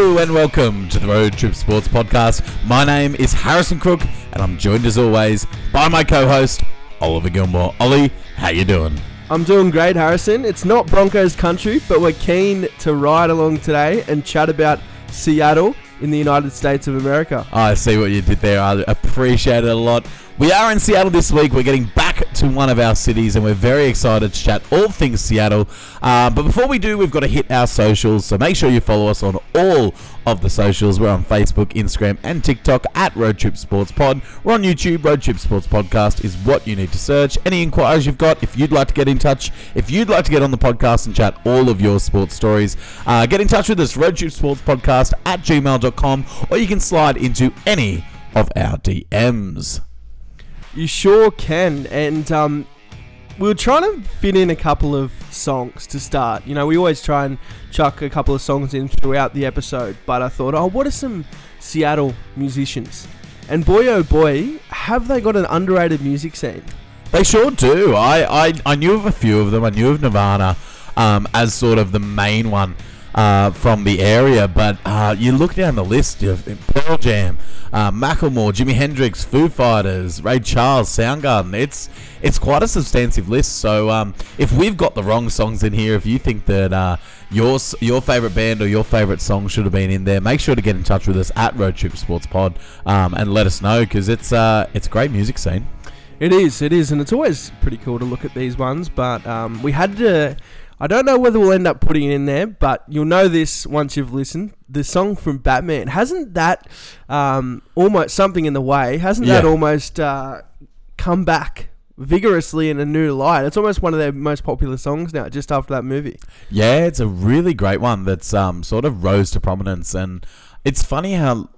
Hello and welcome to the Road Trip Sports Podcast. My name is Harrison Crook, and I'm joined as always by my co-host Oliver Gilmour. Ollie, how you doing? I'm doing great, Harrison. It's not Broncos country, but we're keen to ride along today and chat about Seattle in the United States of America. I see what you did there. I appreciate it a lot. We are in Seattle this week. We're getting back to one of our cities, and we're very excited to chat all things Seattle. Uh, but before we do, we've got to hit our socials. So make sure you follow us on all of the socials. We're on Facebook, Instagram, and TikTok at Road Trip Sports Pod. We're on YouTube. Road Trip Sports Podcast is what you need to search. Any inquiries you've got, if you'd like to get in touch, if you'd like to get on the podcast and chat all of your sports stories, uh, get in touch with us. Road Trip Sports Podcast at gmail.com, or you can slide into any of our DMs. You sure can. And um, we were trying to fit in a couple of songs to start. You know, we always try and chuck a couple of songs in throughout the episode, but I thought, oh, what are some Seattle musicians? And boy, oh boy, have they got an underrated music scene. They sure do. I, I, I knew of a few of them. I knew of Nirvana um, as sort of the main one uh, from the area, but uh, you look down the list, have Pearl Jam, uh, Macklemore, Jimi Hendrix, Foo Fighters, Ray Charles, Soundgarden. It's it's quite a substantive list. So um, if we've got the wrong songs in here, if you think that uh, your your favorite band or your favorite song should have been in there, make sure to get in touch with us at Road Trip Sports Pod um, and let us know because it's uh, it's a great music scene. It is, it is, and it's always pretty cool to look at these ones. But um, we had to I don't know whether we'll end up putting it in there, but you'll know this once you've listened. The song from Batman hasn't that um, almost something in the way? Hasn't yeah. that almost uh, come back vigorously in a new light? It's almost one of their most popular songs now, just after that movie. Yeah, it's a really great one that's um, sort of rose to prominence, and it's funny how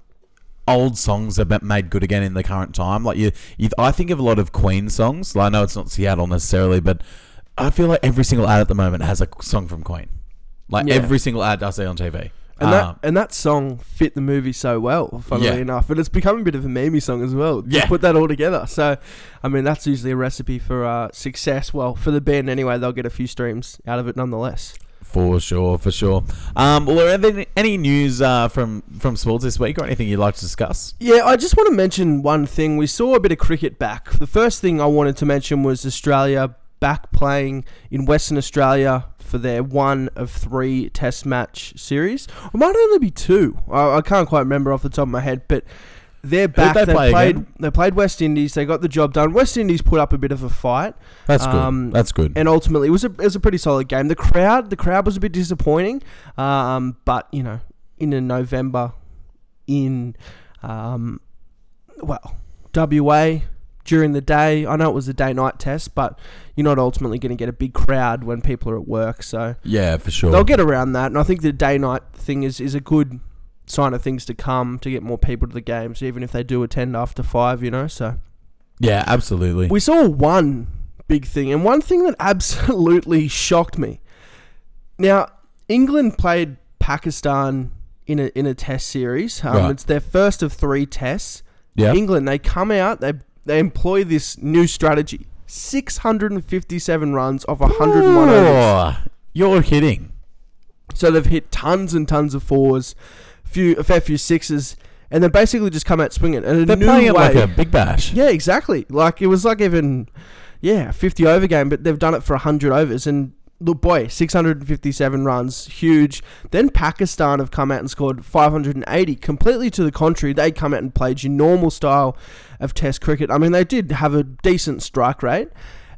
old songs are made good again in the current time. Like you, you I think of a lot of Queen songs. Like I know it's not Seattle necessarily, but I feel like every single ad at the moment has a song from Queen. Like Yeah. every single ad I see on TV. And that um, and that song fit the movie so well, funnily Yeah. enough. And it's become a bit of a meme song as well. Yeah. put that all together. So, I mean, that's usually a recipe for uh, success. Well, for the band anyway, they'll get a few streams out of it nonetheless. for sure, for sure. Um, well, are there any news uh, from from sports this week or anything you'd like to discuss? Yeah, I just want to mention one thing. We saw a bit of cricket back. The first thing I wanted to mention was Australia back playing in Western Australia for their one of three Test match series. It might only be two. I, I can't quite remember off the top of my head, but they're back. They, they play played. Again? They played West Indies. They got the job done. West Indies put up a bit of a fight. That's um, good. That's good. And ultimately, it was a it was a pretty solid game. The crowd the crowd was a bit disappointing, um, but you know, in a November, in um, well, WA during the day. I know it was a day night test, but you're not ultimately going to get a big crowd when people are at work. So yeah, for sure, they'll get around that. And I think the day night thing is is a good sign of things to come to get more people to the games, even if they do attend after five. You know, so yeah, absolutely. We saw one big thing, and one thing that absolutely shocked me. Now, England played Pakistan in a in a test series. Um, right. It's their first of three tests. Yeah. England, they come out, they they employ this new strategy 657 runs off 101 overs. You're kidding. So they've hit tons and tons of fours, few a fair few sixes, and then basically just come out swinging. And They're playing it like a big bash. Yeah, exactly. Like it was like even yeah, 50 over game, but they've done it for 100 overs and look, boy, 657 runs, huge. Then Pakistan have come out and scored 580, completely to the contrary. They come out and played your normal style of Test cricket. I mean, they did have a decent strike rate.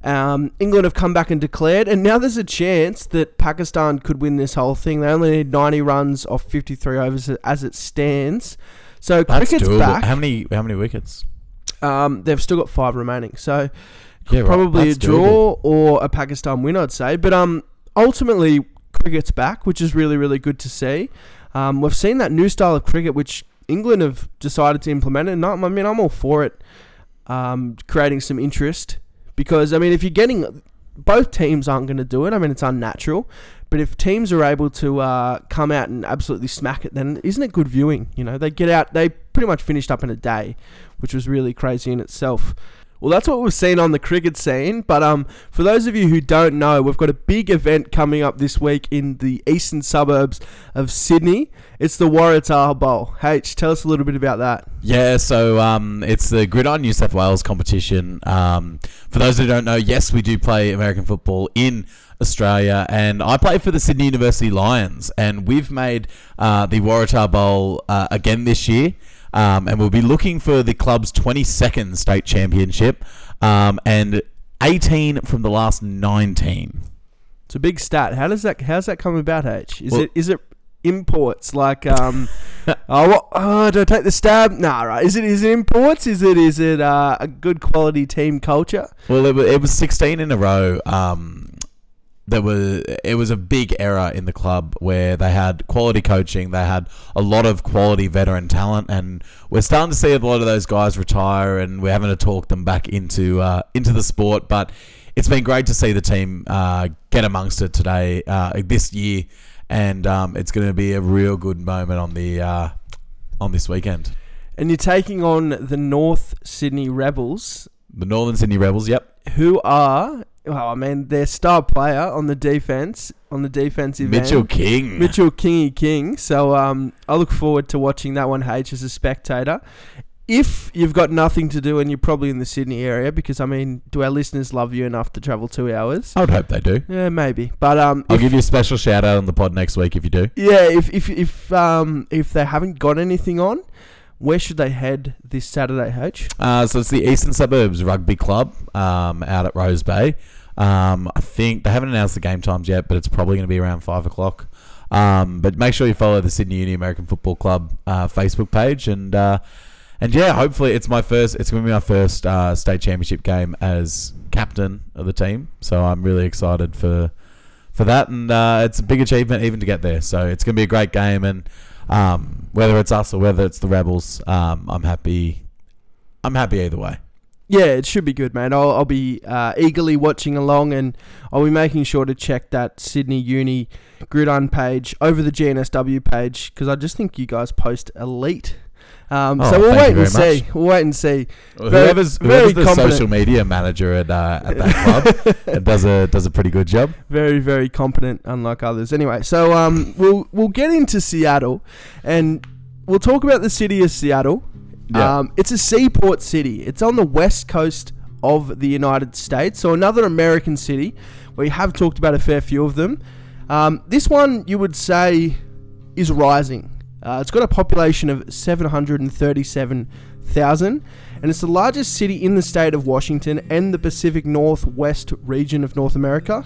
Um, England have come back and declared, and now there's a chance that Pakistan could win this whole thing. They only need 90 runs off 53 overs as it stands. So That's cricket's doable. back. How many? How many wickets? Um, they've still got five remaining. So yeah, probably right. a draw doable. or a Pakistan win, I'd say. But um, ultimately, cricket's back, which is really, really good to see. Um, we've seen that new style of cricket, which England have decided to implement. And I mean, I'm all for it, um, creating some interest because I mean, if you're getting both teams aren't going to do it. I mean, it's unnatural. But if teams are able to uh, come out and absolutely smack it, then isn't it good viewing? You know, they get out. They pretty much finished up in a day, which was really crazy in itself. Well, that's what we've seen on the cricket scene. But um, for those of you who don't know, we've got a big event coming up this week in the eastern suburbs of Sydney. It's the Waratah Bowl. H, tell us a little bit about that. Yeah, so um, it's the Gridiron New South Wales competition. Um, for those who don't know, yes, we do play American football in Australia, and I play for the Sydney University Lions, and we've made uh, the Waratah Bowl uh, again this year. Um, and we'll be looking for the club's 22nd state championship um, and 18 from the last 19. It's a big stat. How does that? How's that come about? H is Well- it is it imports like um oh, what, oh do I take the stab? Nah, right. Is it is it imports? Is it is it uh, a good quality team culture? Well, it was, it was 16 in a row. Um, there was it was a big era in the club where they had quality coaching, they had a lot of quality veteran talent, and we're starting to see a lot of those guys retire, and we're having to talk them back into uh, into the sport. But it's been great to see the team uh, get amongst it today, uh, this year, and um, it's going to be a real good moment on the uh, on this weekend. And you're taking on the North Sydney Rebels, The Northern Sydney Rebels, yep. who are well, I mean, their star player on the defense on the defensive Mitchell end. King. Mitchell Kingy King. So um, I look forward to watching that one, H, as a spectator. If you've got nothing to do and you're probably in the Sydney area, because I mean, do our listeners love you enough to travel two hours? I would hope they do. Yeah, maybe. But um, I'll if- give you a special shout out on the pod next week if you do. yeah, if if if um if they haven't got anything on, where should they head this Saturday, H? Uh, so it's the Eastern Suburbs Rugby Club um, out at Rose Bay. Um, I think they haven't announced the game times yet, but it's probably going to be around five o'clock. Um, but make sure you follow the Sydney Uni American Football Club uh, Facebook page, and uh, and yeah, hopefully it's my first. It's going to be my first uh, state championship game as captain of the team. So I'm really excited for for that, and uh, it's a big achievement even to get there. So it's going to be a great game, and um, whether it's us or whether it's the Rebels, um, I'm happy. I'm happy either way. Yeah, it should be good, man. I'll, I'll be uh, eagerly watching along, and I'll be making sure to check that Sydney Uni Gridiron page over the GNSW page because I just think you guys post elite. Um, Oh, so we'll wait and very see. We'll wait and see. Well, Very- whoever's the competent. social media manager at uh, at that club it does a does a pretty good job. very very competent unlike others anyway so um we'll we'll get into seattle and we'll talk about the city of seattle Yeah. um it's a seaport city it's on the west coast of the united states so another american city we have talked about a fair few of them um, this one you would say is rising uh, it's got a population of 737,000 and it's the largest city in the state of Washington and the Pacific Northwest region of North America.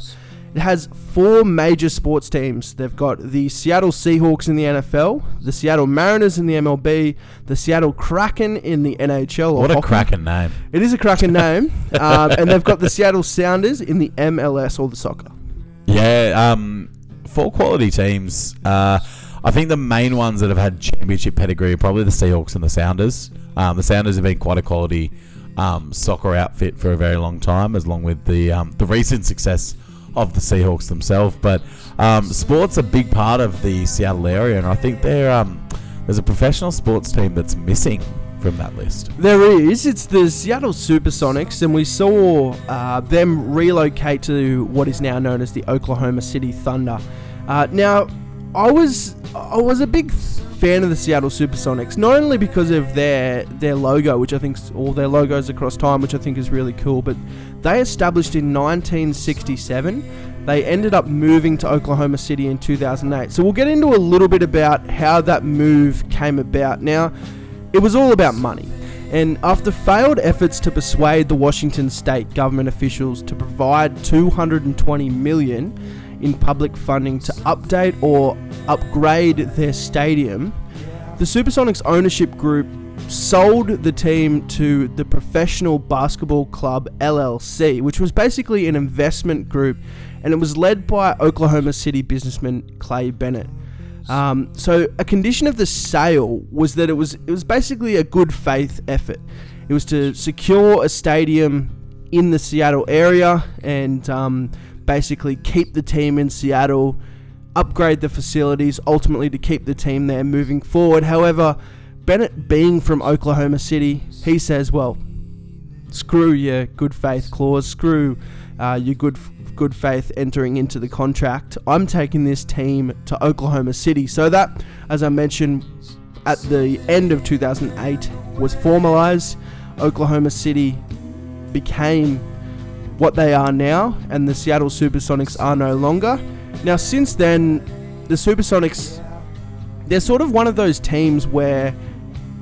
It has four major sports teams. They've got the Seattle Seahawks in the NFL, the Seattle Mariners in the MLB, the Seattle Kraken in the NHL. What a hockey. cracking name! It is a Kraken name. um, and they've got the Seattle Sounders in the MLS or the soccer. Yeah, um, four quality teams. Uh, I think the main ones that have had championship pedigree are probably the Seahawks and the Sounders. Um, the Sounders have been quite a quality um, soccer outfit for a very long time, as along with the um, the recent success of the Seahawks themselves. But um, sports are a big part of the Seattle area, and I think um, there's a professional sports team that's missing from that list. There is. It's the Seattle Supersonics, and we saw uh, them relocate to what is now known as the Oklahoma City Thunder. Uh, now, I was I was a big fan of the Seattle Supersonics, not only because of their their logo, which I think, all their logos across time, which I think is really cool, but they established in 1967. They ended up moving to Oklahoma City in 2008. So we'll get into a little bit about how that move came about. Now, it was all about money. And after failed efforts to persuade the Washington state government officials to provide 220 million in public funding to update or upgrade their stadium, the Supersonics ownership group sold the team to the Professional Basketball Club LLC, which was basically an investment group, and it was led by Oklahoma City businessman Clay Bennett. Um, so a condition of the sale was that it was it was basically a good faith effort. It was to secure a stadium in the Seattle area and um, basically keep the team in Seattle, upgrade the facilities, ultimately to keep the team there moving forward. However, Bennett being from Oklahoma City, he says, well, screw your good faith clause, screw uh, your good good faith entering into the contract. I'm taking this team to Oklahoma City. So that, as I mentioned, at the end of 2008 was formalized. Oklahoma City became what they are now, and the Seattle Supersonics are no longer. Now, since then, the Supersonics, they're sort of one of those teams where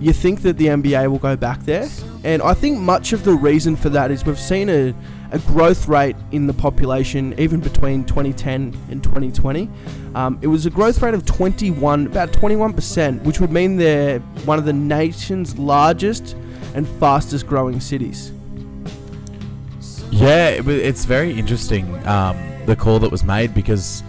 you think that the NBA will go back there. And I think much of the reason for that is we've seen a, a growth rate in the population even between 2010 and 2020. Um, it was a growth rate of 21, about 21%, which would mean they're one of the nation's largest and fastest growing cities. Yeah, it, it's very interesting um, the call that was made because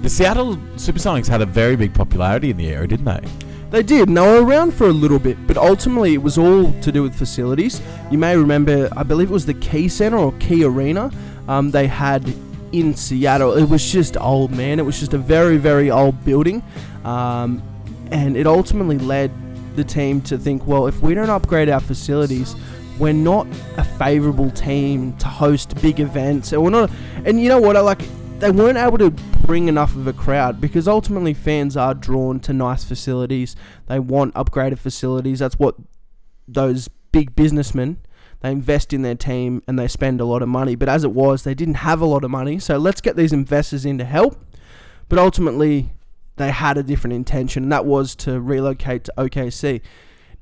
the Seattle Supersonics had a very big popularity in the area, didn't they? They did, and they were around for a little bit, but ultimately it was all to do with facilities. You may remember, I believe it was the Key Center or Key Arena um, they had in Seattle. It was just old, man. It was just a very, very old building. Um, and it ultimately led the team to think, well, if we don't upgrade our facilities, we're not a favourable team to host big events. And we're not, and you know what? I like they weren't able to bring enough of a crowd because ultimately fans are drawn to nice facilities. They want upgraded facilities. That's what those big businessmen they invest in their team and they spend a lot of money. But as it was, they didn't have a lot of money. So let's get these investors in to help. But ultimately, they had a different intention, and that was to relocate to OKC.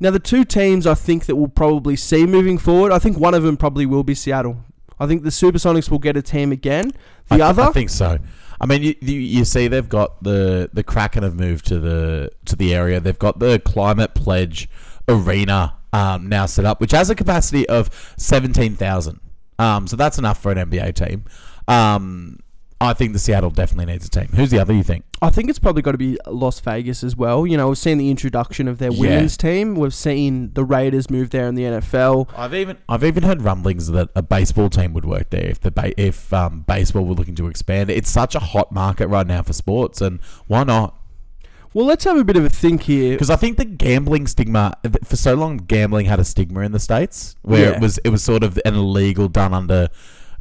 Now, the two teams I think that we'll probably see moving forward, I think one of them probably will be Seattle. I think the Supersonics will get a team again. The I, th- other, I think so. I mean, you, you, you see, they've got the the Kraken have moved to the to the area. They've got the Climate Pledge Arena um, now set up, which has a capacity of seventeen thousand. Um, so that's enough for an NBA team. Um, I think the Seattle definitely needs a team. Who's the other? You think? I think it's probably got to be Las Vegas as well. You know, we've seen the introduction of their Yeah. women's team. We've seen the Raiders move there in the NFL. I've even I've even heard rumblings that a baseball team would work there if the ba- if um, baseball were looking to expand. It's such a hot market right now for sports, and why not? Well, let's have a bit of a think here. Because I think the gambling stigma for so long, gambling had a stigma in the states where Yeah. it was it was sort of an illegal, done under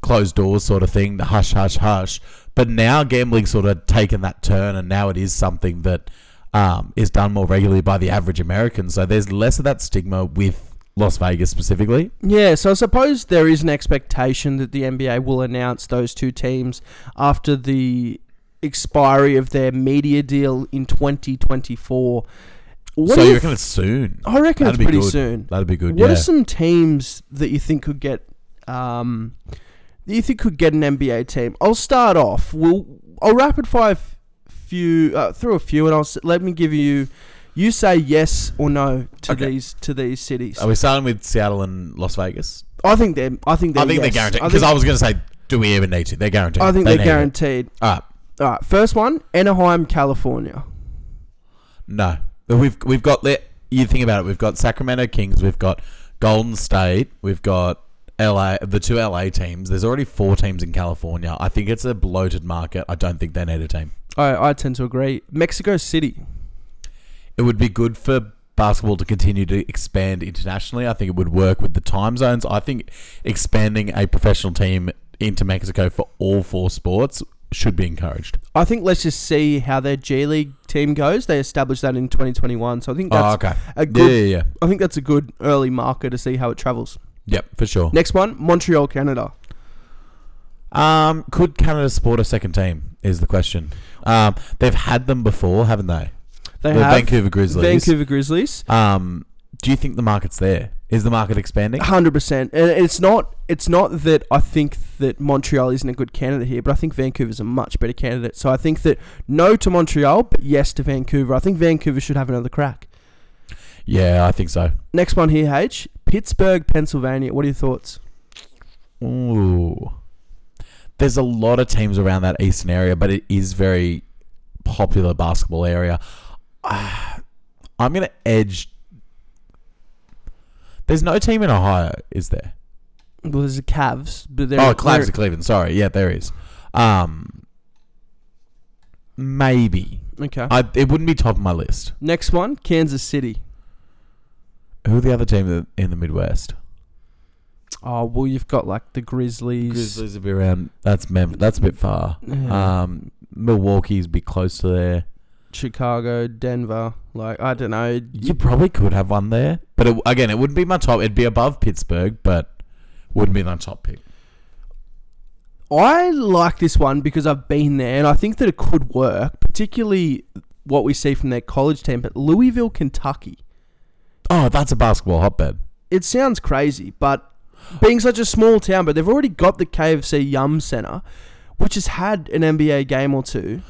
closed doors sort of thing, the hush hush hush. But now gambling sort of taken that turn, and now it is something that um, is done more regularly by the average American. So there's less of that stigma with Las Vegas specifically. Yeah, so I suppose there is an expectation that the NBA will announce those two teams after the expiry of their media deal in 2024. What so you reckon it's soon? I reckon That'd it's be pretty good. soon. That'd be good. What yeah. are some teams that you think could get um that you think could get an NBA team? I'll start off. We'll I'll rapid fire few uh, through a few and I'll s- let me give you you say yes or no to Okay. these to these cities. Are we starting with Seattle and Las Vegas? I think they're I think they're I think yes. they're guaranteed. Because think, I, was going to say, do we even need to? They're guaranteed. I think They they're need it. guaranteed. All right. All right, first one, Anaheim, California. No, but we've we've got the. You think about it. We've got Sacramento Kings. We've got Golden State. We've got LA. The two LA teams. There's already four teams in California. I think it's a bloated market. I don't think they need a team. I I tend to agree. Mexico City. It would be good for basketball to continue to expand internationally. I think it would work with the time zones. I think expanding a professional team into Mexico for all four sports should be encouraged. I think let's just see how their G League team goes. They established that in 2021, so I think oh, that's oh, okay. a Yeah, yeah, yeah. I think that's a good early marker to see how it travels. Yep, for sure. Next one, Montreal, Canada. Um, could Canada support a second team? Is the question. Um, they've had them before, haven't they? They the have Vancouver Grizzlies. Vancouver Grizzlies. Um, do you think the market's there? Is the market expanding? Hundred percent, and it's not. It's not that I think that Montreal isn't a good candidate here, but I think Vancouver's a much better candidate. So I think that no to Montreal, but yes to Vancouver. I think Vancouver should have another crack. Yeah, I think so. Next one here, H. Pittsburgh, Pennsylvania. What are your thoughts? Ooh. There's a lot of teams around that eastern area, but it is very popular basketball area. Ah, I'm gonna edge. There's no team in Ohio, is there? Well, there's the Cavs, but they're Oh, Cavs of Cleveland. Sorry, yeah, there is. Um, maybe Okay. I, it wouldn't be top of my list. Next one, Kansas City. Who are the other team in the- Midwest? Oh well, you've got like the Grizzlies. Grizzlies would be around. That's Memphis. That's a bit far. Yeah. Um, Milwaukee's be close to there. Chicago, Denver. Like I don't know. You probably could have one there, but it, again, it wouldn't be my top. It'd be above Pittsburgh, but wouldn't be my top pick. I like this one because I've been there and I think that it could work, particularly what we see from their college team. But Louisville, Kentucky. Oh, that's a basketball hotbed. It sounds crazy, but being such a small town, but they've already got the KFC Yum Center, which has had an NBA game or two.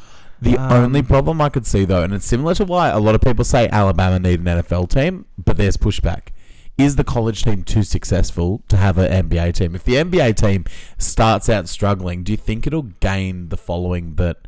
The Um, only problem I could see though, and it's similar to why a lot of people say Alabama need an NFL team, but there's pushback. Is the college team too successful to have an NBA team? If the NBA team starts out struggling, do you think it'll gain the following that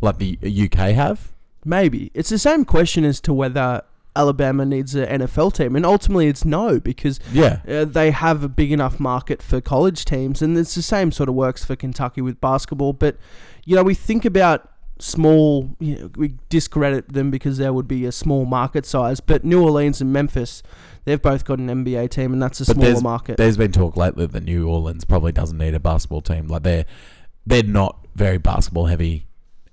like the UK have? Maybe it's the same question as to whether Alabama needs an NFL team, and ultimately it's no because Yeah. uh, they have a big enough market for college teams, and it's the same sort of works for Kentucky with basketball. But you know, we think about small, you know, we discredit them because there would be a small market size, but New Orleans and Memphis, they've both got an NBA team, and that's a But smaller there's- market. There's been talk lately that New Orleans probably doesn't need a basketball team. Like they're they're not very basketball heavy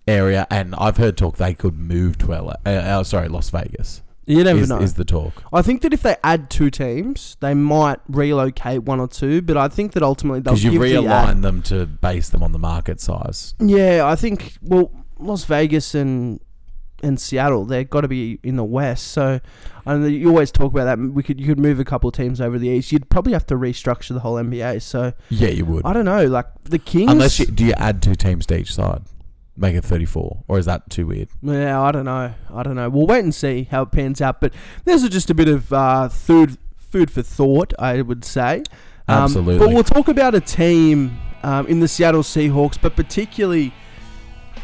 area, and I've heard talk they could move to LA. Uh, uh, sorry, Las Vegas. You never is, know. is the talk. I think that if they add two teams, they might relocate one or two, but I think that ultimately they'll Because you give the realign them to base them on the market size. Yeah, I think well, Las Vegas and and Seattle, they've got to be in the West. So, and you always talk about that. We could you could move a couple of teams over the East. You'd probably have to restructure the whole NBA. So Yeah, you would. I don't know, like the Kings. Unless you do you add two teams to each side, make it thirty four, or is that too weird? yeah, I don't know. I don't know. We'll wait and see how it pans out. But this is just a bit of uh, food food for thought, I would say. Um, Absolutely. But we'll talk about a team um, in the Seattle Seahawks, but particularly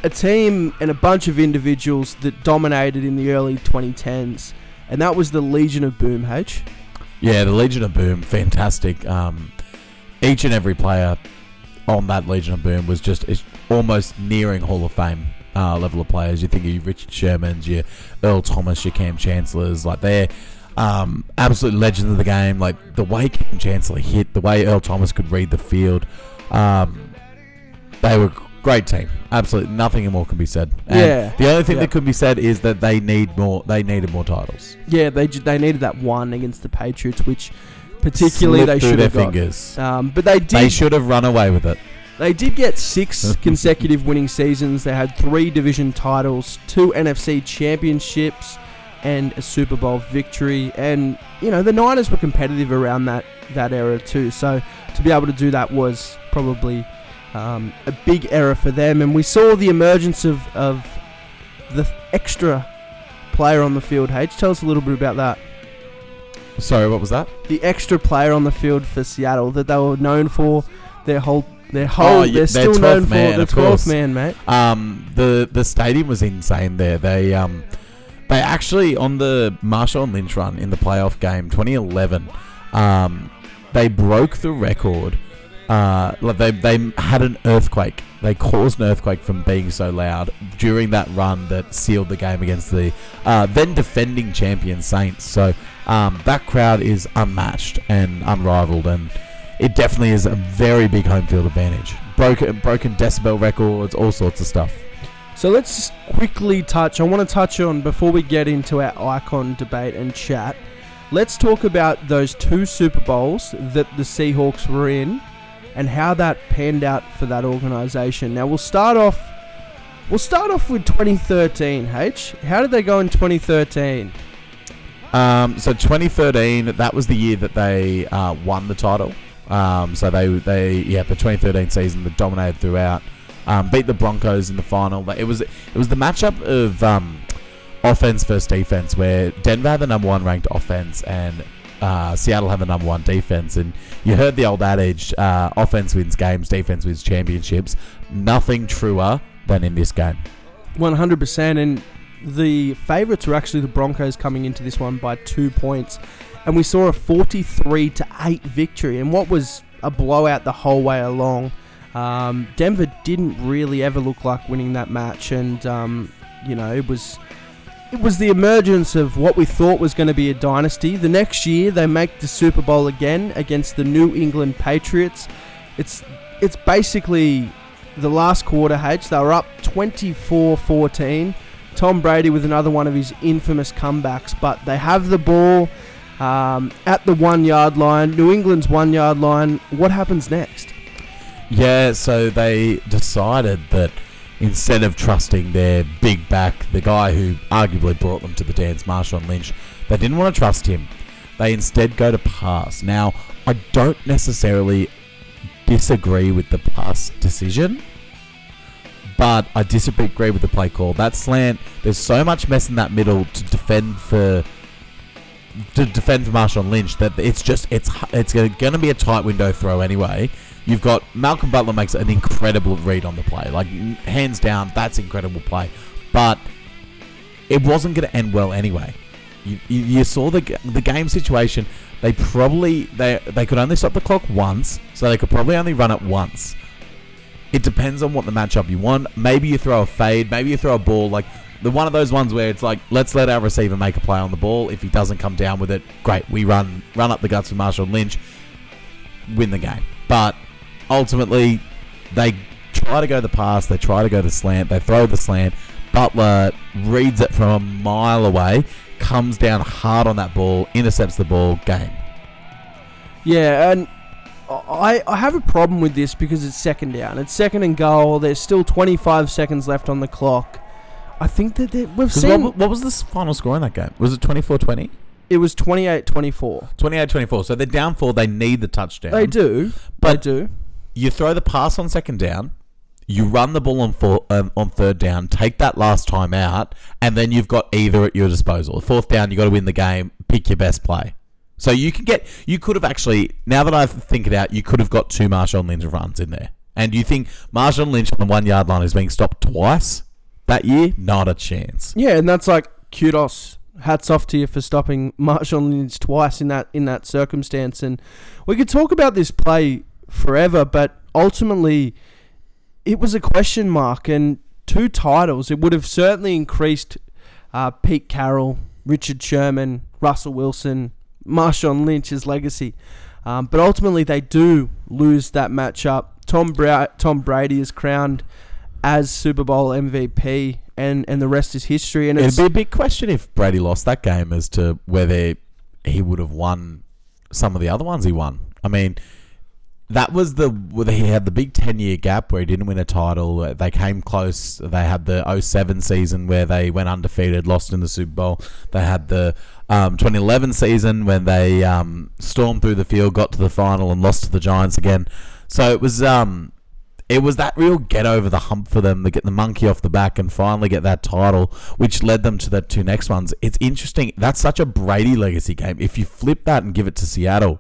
a team and a bunch of individuals that dominated in the early 2010s, and that was the Legion of Boom, H. Yeah, the Legion of Boom, fantastic. Um, each and every player on that Legion of Boom was just is almost nearing Hall of Fame uh, level of players. You think of your Richard Shermans, your Earl Thomas, your Cam Chancellors, like they're um, absolute legends of the game. Like the way Cam Chancellor hit, the way Earl Thomas could read the field, um, they were great team. Absolutely nothing more can be said. And Yeah. The only thing Yeah. that could be said is that they need more. They needed more titles. Yeah, they they needed that one against the Patriots, which particularly Slipped they through should their have got. fingers. Um, but they did. They should have run away with it. They did get six consecutive winning seasons. They had three division titles, two NFC championships, and a Super Bowl victory. And you know the Niners were competitive around that that era too. So to be able to do that was probably um, a big era for them. And we saw the emergence of of the extra player on the field. H, tell us a little bit about that. Sorry, what was that? The extra player on the field for Seattle that they were known for. Their whole their whole Oh, they're still known 12th for the twelfth man, mate. Um, the the stadium was insane there. They um, they actually on the Marshawn Lynch run in the playoff game 2011, um, they broke the record. Uh, like they they had an earthquake. They caused an earthquake from being so loud during that run that sealed the game against the uh, then defending champion Saints. So um, that crowd is unmatched and unrivaled, and it definitely is a very big home field advantage. Broken broken decibel records, all sorts of stuff. So let's quickly touch. I want to touch on before we get into our icon debate and chat. Let's talk about those two Super Bowls that the Seahawks were in, and how that panned out for that organization. Now we'll start off. We'll start off with 2013. H. How did they go in 2013? Um, so 2013, that was the year that they uh, won the title. Um, so they they yeah the 2013 season that dominated throughout. Um, beat the Broncos in the final. It was it was the matchup of um, offense versus defense, where Denver had the number one ranked offense and uh, Seattle have the number one defense. And you heard the old adage: uh, offense wins games, defense wins championships. Nothing truer than in this game. 100%. And the favourites were actually the Broncos coming into this one by two points. And we saw a 43 to 8 victory. And what was a blowout the whole way along. Um, Denver didn't really ever look like winning that match. And, um, you know, it was. It was the emergence of what we thought was going to be a dynasty. The next year, they make the Super Bowl again against the New England Patriots. It's it's basically the last quarter, H. They were up 24 14. Tom Brady with another one of his infamous comebacks, but they have the ball um, at the one yard line, New England's one yard line. What happens next? Yeah, so they decided that instead of trusting their big back, the guy who arguably brought them to the dance, Marshawn Lynch, they didn't want to trust him. They instead go to pass. Now, I don't necessarily disagree with the pass decision, but I disagree with the play call. That slant, there's so much mess in that middle to defend for to defend for Marshawn Lynch that it's just it's it's going to be a tight window throw anyway. You've got Malcolm Butler makes an incredible read on the play, like hands down, that's incredible play, but it wasn't going to end well anyway. You, you, you saw the the game situation. They probably they they could only stop the clock once, so they could probably only run it once. It depends on what the matchup you want. Maybe you throw a fade, maybe you throw a ball like the one of those ones where it's like, let's let our receiver make a play on the ball. If he doesn't come down with it, great. We run run up the guts with Marshawn Lynch, win the game. But ultimately, they try to go the pass. They try to go the slant. They throw the slant. Butler reads it from a mile away, comes down hard on that ball, intercepts the ball, game. Yeah, and I, I have a problem with this because it's second down. It's second and goal. There's still 25 seconds left on the clock. I think that they, we've seen. What, what, was the final score in that game? Was it 24 20? It was 28 24. 28 24. So they're down four. They need the touchdown. They do. But they do. You throw the pass on second down. You run the ball on four, um, on third down, take that last time out, and then you've got either at your disposal. Fourth down, you got to win the game. Pick your best play. So you can get, you could have actually, now that I think it out, you could have got two Marshawn Lynch runs in there. And you think Marshawn Lynch on the one yard line is being stopped twice? that year, not a chance. Yeah, and that's like kudos. Hats off to you for stopping Marshawn Lynch twice in that in that circumstance. And we could talk about this play forever, but ultimately, it was a question mark. And two titles, it would have certainly increased uh, Pete Carroll, Richard Sherman, Russell Wilson, Marshawn Lynch's legacy. Um, but ultimately, they do lose that matchup. Tom Bra- Tom Brady is crowned as Super Bowl MVP, and, and the rest is history. And it'd be a big question if Brady lost that game as to whether he would have won some of the other ones he won. I mean, that was the he had the big 10 year gap where he didn't win a title. They came close. They had the 07 season where they went undefeated, lost in the Super Bowl. They had the um, 2011 season when they um, stormed through the field, got to the final, and lost to the Giants again. So it was um, it was that real get over the hump for them to get the monkey off the back and finally get that title, which led them to the two next ones. It's interesting. That's such a Brady legacy game. If you flip that and give it to Seattle,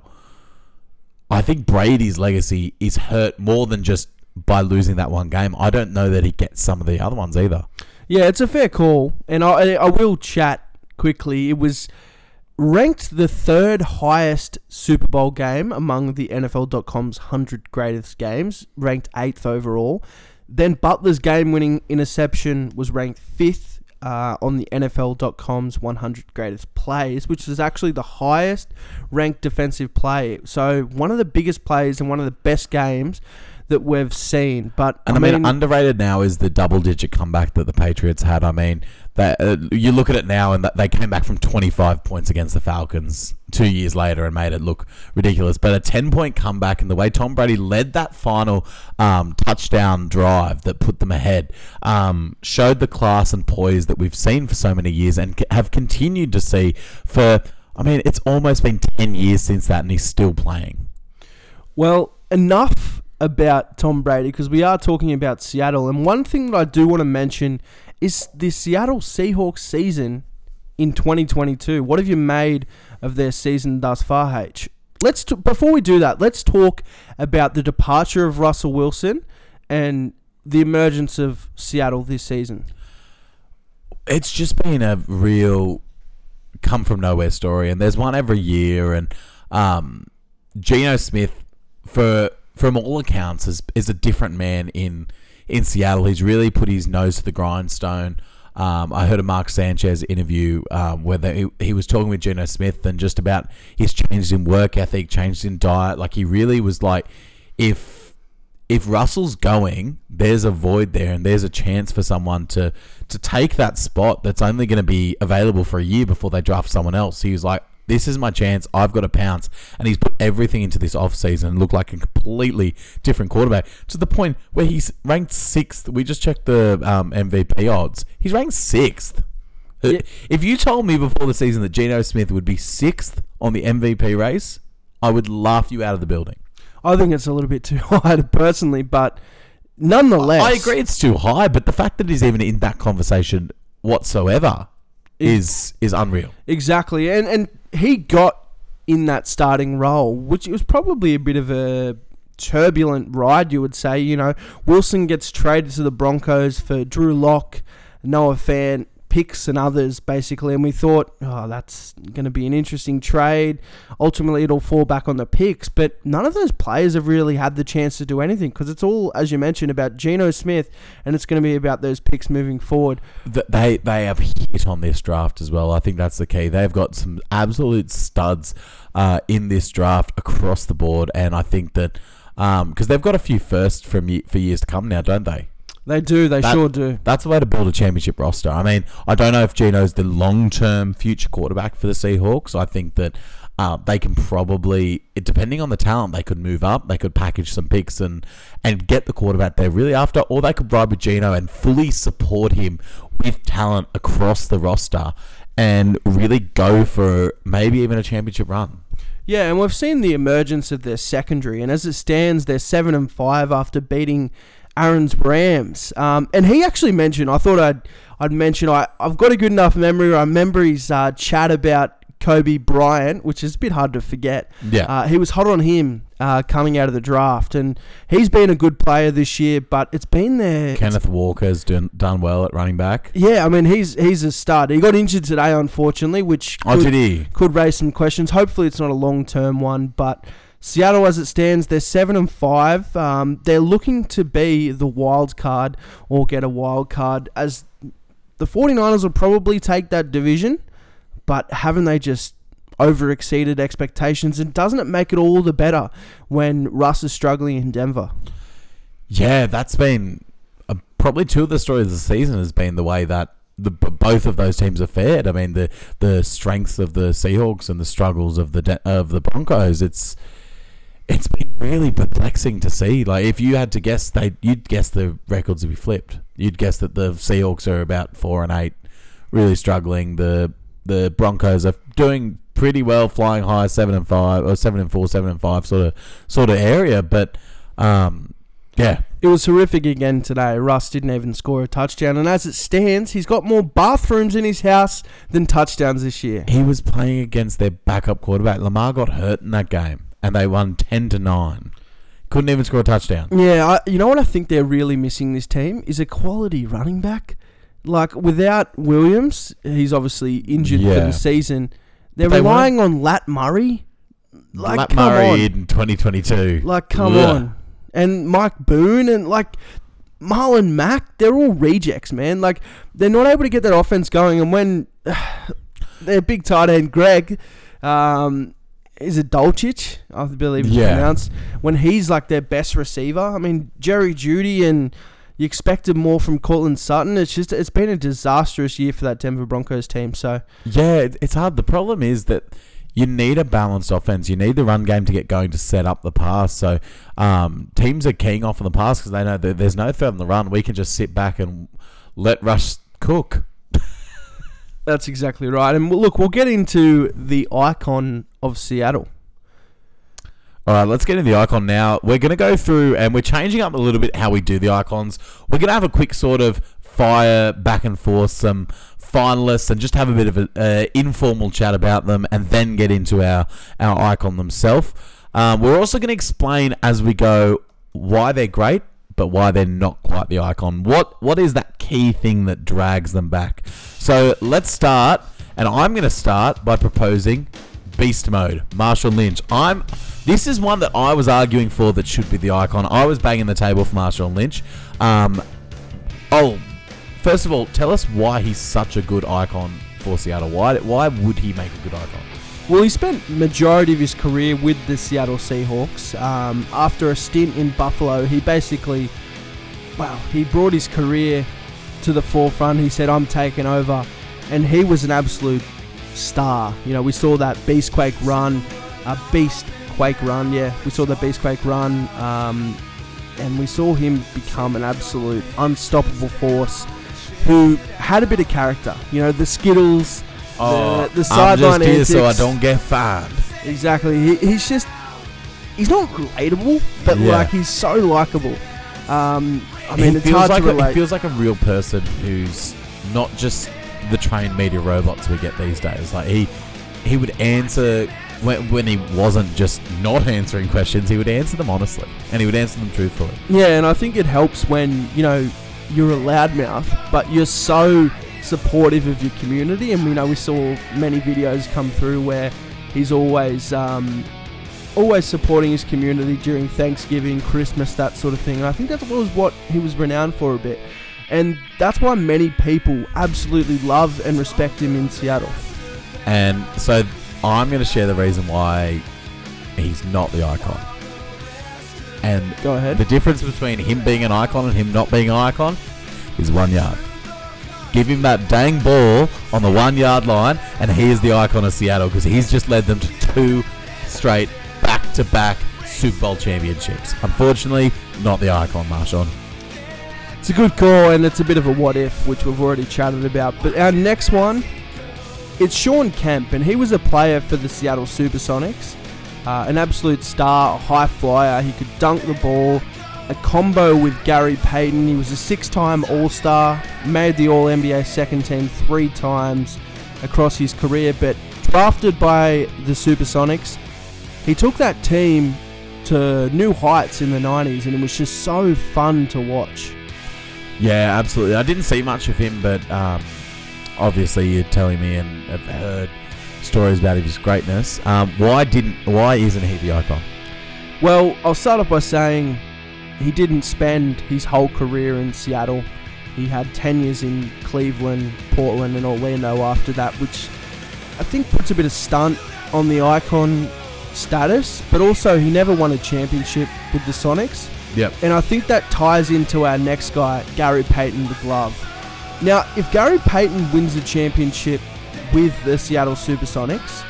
I think Brady's legacy is hurt more than just by losing that one game. I don't know that he gets some of the other ones either. Yeah, it's a fair call, and I I will chat quickly. It was ranked the third highest Super Bowl game among the NFL.com's 100 greatest games, ranked eighth overall. Then Butler's game winning interception was ranked fifth uh, on the NFL.com's 100 greatest plays, which was actually the highest ranked defensive play. So, one of the biggest plays and one of the best games that we've seen. But and I, mean, underrated now is the double-digit comeback that the Patriots had. I mean, that uh, you look at it now, and they came back from 25 points against the Falcons two years later and made it look ridiculous. But a 10-point comeback, and the way Tom Brady led that final um, touchdown drive that put them ahead, um, showed the class and poise that we've seen for so many years and have continued to see for. I mean, it's almost been 10 years since that, and he's still playing. Well, enough about Tom Brady because we are talking about Seattle. And one thing that I do want to mention is the Seattle Seahawks season in 2022. What have you made of their season thus far, H? Let's t- before we do that, let's talk about the departure of Russell Wilson and the emergence of Seattle this season. It's just been a real come from nowhere story, and there's one every year. And um, Geno Smith, for from all accounts, is, is a different man in in Seattle. He's really put his nose to the grindstone. Um, I heard a Mark Sanchez interview um, where they, he, was talking with Geno Smith and just about his changes in work ethic, changes in diet. Like he really was like, if if Russell's going, there's a void there, and there's a chance for someone to to take that spot that's only going to be available for a year before they draft someone else. He was like, this is my chance. I've got to pounce. And he's put everything into this offseason and looked like a completely different quarterback to the point where he's ranked sixth. We just checked the um, MVP odds. He's ranked sixth. Uh, Yeah. If you told me before the season that Geno Smith would be sixth on the MVP race, I would laugh you out of the building. I think it's a little bit too high personally, but nonetheless, I agree it's too high, but the fact that he's even in that conversation whatsoever is is unreal. Exactly, and and he got in that starting role, which was probably a bit of a turbulent ride, you would say. You know, Wilson gets traded to the Broncos for Drew Lock, Noah Fant, picks and others, basically, and we thought, oh, that's going to be an interesting trade. Ultimately, it'll fall back on the picks, but none of those players have really had the chance to do anything because it's all, as you mentioned, about Geno Smith, and it's going to be about those picks moving forward. They they have hit on this draft as well. I think that's the key. They've got some absolute studs uh, in this draft across the board, and I think that because they've got a few firsts from for years to come now, don't they? They do, they That- sure do. That's the way to build a championship roster. I mean, I don't know if Geno's the long term future quarterback for the Seahawks. I think that uh, they can probably, depending on the talent, they could move up. They could package some picks and and get the quarterback they're really after, or they could ride with Geno and fully support him with talent across the roster and really go for maybe even a championship run. Yeah, and we've seen the emergence of their secondary, and as it stands, they're seven and five after beating Aaron's Rams. Um, and he actually mentioned, I thought I'd I'd mention I I've got a good enough memory. I remember his uh, chat about Coby Bryant, which is a bit hard to forget. Yeah. Uh, he was hot on him uh, coming out of the draft, and he's been a good player this year. But it's been there. Kenneth Walker's done, done well at running back. yeah, I mean he's he's a stud. He got injured today, unfortunately, which Oh, did he? could raise some questions. Hopefully, it's not a long term one. But Seattle, as it stands, they're seven and five. Um, they're looking to be the wild card or get a wild card. As the 49ers will probably take that division, but haven't they just over exceeded expectations? And doesn't it make it all the better when Russ is struggling in Denver? Yeah, that's been uh, probably two of the stories of the season has been the way that the both of those teams are fared. I mean, the the strengths of the Seahawks and the struggles of the of the Broncos. It's it's been really perplexing to see. Like, if you had to guess, they you'd guess the records would be flipped. You'd guess that the Seahawks are about four and eight, really struggling. The the Broncos are doing pretty well, flying high, seven and five or seven and four, seven and five sort of sort of area. But um, yeah, It was horrific again today. Russ didn't even score a touchdown, and as it stands, he's got more bathrooms in his house than touchdowns this year. he was playing against their backup quarterback. Lamar got hurt in that game, and they won ten to nine. Couldn't even score a touchdown. Yeah, I, you know what I think they're really missing this team is a quality running back. Like without Williams, he's obviously injured for Yeah. the season. They're But they relying on Lat Murray. Like Matt come Murray on, in twenty twenty two. like come Ugh. on, and Mike Boone and like Marlon Mack. They're all rejects, man. Like they're not able to get that offense going. And when their big tight end Greg, um, is it Dulcich? I believe it's Yeah. pronounced. When he's like their best receiver, I mean Jerry Jeudy and. You expected more from Courtland Sutton. It's just it's been a disastrous year for that Denver Broncos team. So Yeah, it's hard. The problem is that you need a balanced offense. You need the run game to get going to set up the pass. So um, teams are keying off on the pass because they know that there's no threat on the run. We can just sit back and let Russ cook. That's exactly right. And look, we'll get into the icon of Seattle. All right, let's get into the icon now. We're going to go through and we're changing up a little bit how we do the icons. We're going to have a quick sort of fire back and forth some finalists and just have a bit of an uh, informal chat about them and then get into our, our icon themselves. Um, we're also going to explain as we go why they're great, but why they're not quite the icon. What What is that key thing that drags them back? So let's start, and I'm going to start by proposing Beast Mode, Marshawn Lynch. I'm. This is one that I was arguing for that should be the icon. I was banging the table for Marshawn Lynch. Um, I'll first of all, tell us why he's such a good icon for Seattle. Why why would he make a good icon? Well, he spent majority of his career with the Seattle Seahawks. Um, after a stint in Buffalo, he basically, well, he brought his career to the forefront. He said, "I'm taking over," and he was an absolute star. You know, we saw that Beastquake run, a Beastquake run. Yeah, we saw the Beastquake run, um, and we saw him become an absolute unstoppable force. Who had a bit of character, you know, the Skittles, the, the I'm sideline just here antics. so I don't get fined. Exactly. He, he's just he's not relatable, but Yeah. like he's so likable. Um, I He mean, it's feels hard like to a, he feels like a real person who's not just the trained media robots we get these days. Like he he would answer when, when he wasn't just not answering questions. He would answer them honestly, and he would answer them truthfully. yeah, and I think it helps when you know you're a loudmouth, but you're so supportive of your community. And we know we saw many videos come through where he's always um, always supporting his community during Thanksgiving, Christmas, that sort of thing. And I think that was what he was renowned for a bit. And that's why many people absolutely love and respect him in Seattle. And so I'm going to share the reason why he's not the icon. And Go ahead. the difference between him being an icon and him not being an icon is one yard. Give him that dang ball on the one yard line, and he is the icon of Seattle because he's just led them to two straight back to back Super Bowl championships. Unfortunately, not the icon, Marshawn. It's a good call, and it's a bit of a what if, which we've already chatted about. But our next one, it's Shawn Kemp, and he was a player for the Seattle Supersonics. Uh, an absolute star, a high flyer. He could dunk the ball. A combo with Gary Payton. He was a six time All Star, made the All NBA second team three times across his career. But drafted by the Supersonics, he took that team to new heights in the 90s, and it was just so fun to watch. Yeah, absolutely. I didn't see much of him, but um, obviously you're telling me and have heard stories about his greatness. Um, why didn't? Why isn't he the icon? Well, I'll start off by saying he didn't spend his whole career in Seattle. He had 10 years in Cleveland, Portland, and Orlando after that, which I think puts a bit of stunt on the icon status, but also he never won a championship with the Sonics. Yep. And I think that ties into our next guy, Gary Payton, the glove. Now, if Gary Payton wins the championship with the Seattle Supersonics,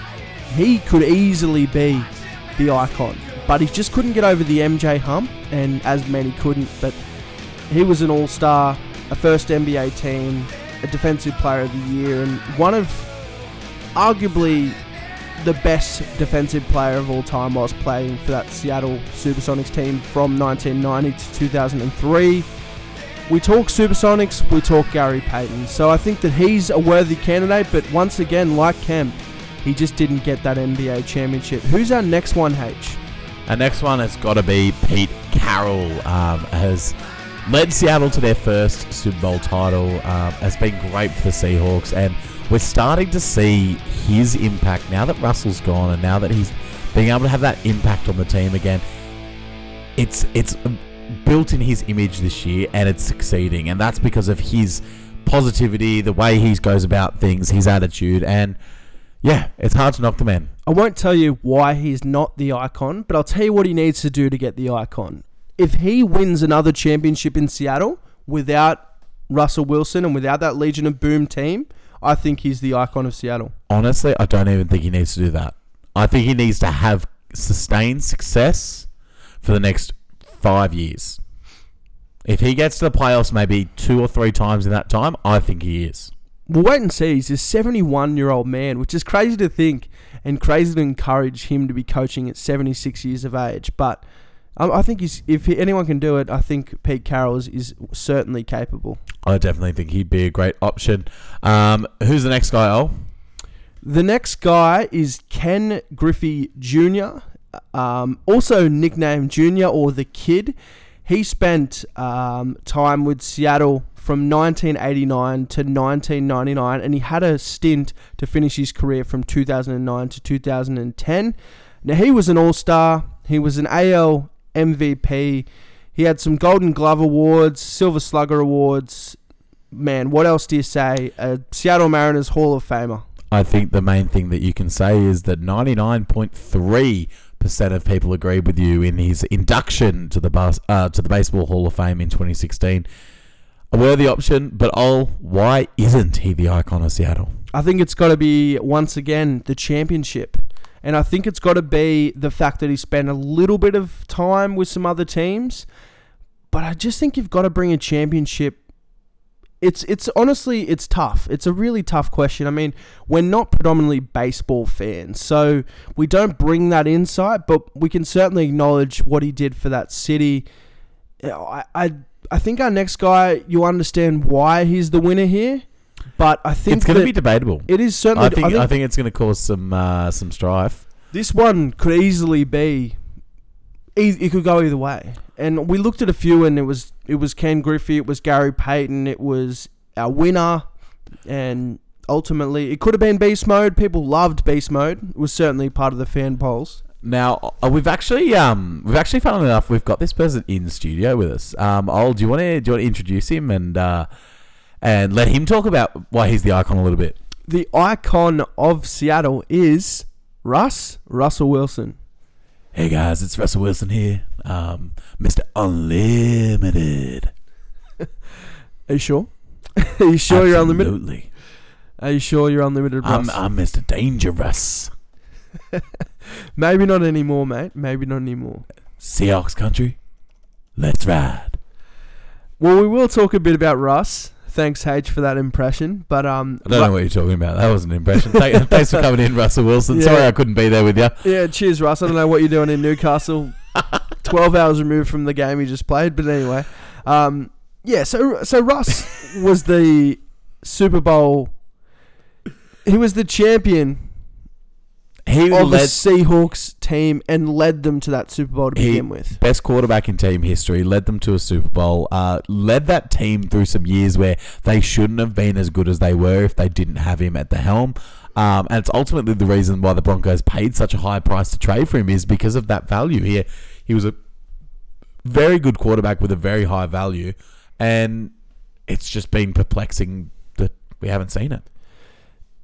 he could easily be the icon. But he just couldn't get over the MJ hump, and as many couldn't. But he was an all star, a first NBA team, a defensive player of the year, and one of arguably the best defensive player of all time whilst playing for that Seattle Supersonics team from 1990 to 2003. We talk Supersonics, we talk Gary Payton. So I think that he's a worthy candidate, but once again, like Kemp, he just didn't get that NBA championship. Who's our next one, H? Our next one has got to be Pete Carroll. Um, has led Seattle to their first Super Bowl title. Um, has been great for the Seahawks, and we're starting to see his impact now that Russell's gone, and now that he's being able to have that impact on the team again. It's it's built in his image this year, and it's succeeding, and that's because of his positivity, the way he goes about things, his attitude, and yeah, it's hard to knock the man. I won't tell you why he's not the icon, but I'll tell you what he needs to do to get the icon. If he wins another championship in Seattle without Russell Wilson and without that Legion of Boom team, I think he's the icon of Seattle. Honestly, I don't even think he needs to do that. I think he needs to have sustained success for the next five years. If he gets to the playoffs maybe two or three times in that time, I think he is. We'll wait and see. He's a 71 year old man, which is crazy to think and crazy to encourage him to be coaching at 76 years of age. But um, I think he's, if he, anyone can do it, I think Pete Carroll is, is certainly capable. I definitely think he'd be a great option. Um, who's the next guy, Oh? The next guy is Ken Griffey Jr., um, also nicknamed Junior or the Kid. He spent um, time with Seattle from 1989 to 1999, and he had a stint to finish his career from 2009 to 2010. Now, he was an all star, he was an AL MVP, he had some Golden Glove Awards, Silver Slugger Awards, man, what else do you say? A Seattle Mariners Hall of Famer. I think the main thing that you can say is that 99.3% of people agreed with you in his induction to the bus, uh, to the Baseball Hall of Fame in 2016. A worthy option, but oh, why isn't he the icon of Seattle? I think it's got to be once again the championship. And I think it's got to be the fact that he spent a little bit of time with some other teams. But I just think you've got to bring a championship. It's it's honestly it's tough. It's a really tough question. I mean, we're not predominantly baseball fans, so we don't bring that insight, but we can certainly acknowledge what he did for that city. I I, I think our next guy, you understand why he's the winner here, but I think It's going to be debatable. it is certainly. I think, I think it's going to cause some uh, some strife. this one could easily be. It could go either way, and we looked at a few, and it was it was Ken Griffey, it was Gary Payton, it was our winner, and ultimately it could have been Beast Mode. People loved Beast Mode. It was certainly part of the fan polls. Now uh, we've actually um we've actually funnily enough we've got this person in studio with us. Um, Ol, do you want to do you want to introduce him and uh, and let him talk about why he's the icon a little bit? The icon of Seattle is Russ Russell Wilson. Hey guys, it's Russell Wilson here, um, Mr. Unlimited. Are you sure? Are you sure you're unlimited? Absolutely. Are you sure you're unlimited, Russ? I'm, I'm Mr. Dangerous. Maybe not anymore, mate. Maybe not anymore. Seahawks country, let's ride. Well, we will talk a bit about Russ. Thanks, H, for that impression. But um, I don't know what you're talking about. That was an impression. Thank- Thanks for coming in, Russell Wilson. Yeah. Sorry I couldn't be there with you. yeah, cheers, Russ. I don't know what you're doing in Newcastle. Twelve hours removed from the game you just played, but anyway, um, yeah. So so Russ was the Super Bowl. He was the champion He of the led Seahawks team and led them to that Super Bowl to He- begin with. best quarterback in team history, led them to a Super Bowl, uh, led that team through some years where they shouldn't have been as good as they were if they didn't have him at the helm. Um, and it's ultimately the reason why the Broncos paid such a high price to trade for him is because of that value. Here, he was a very good quarterback with a very high value, and it's just been perplexing that we haven't seen it.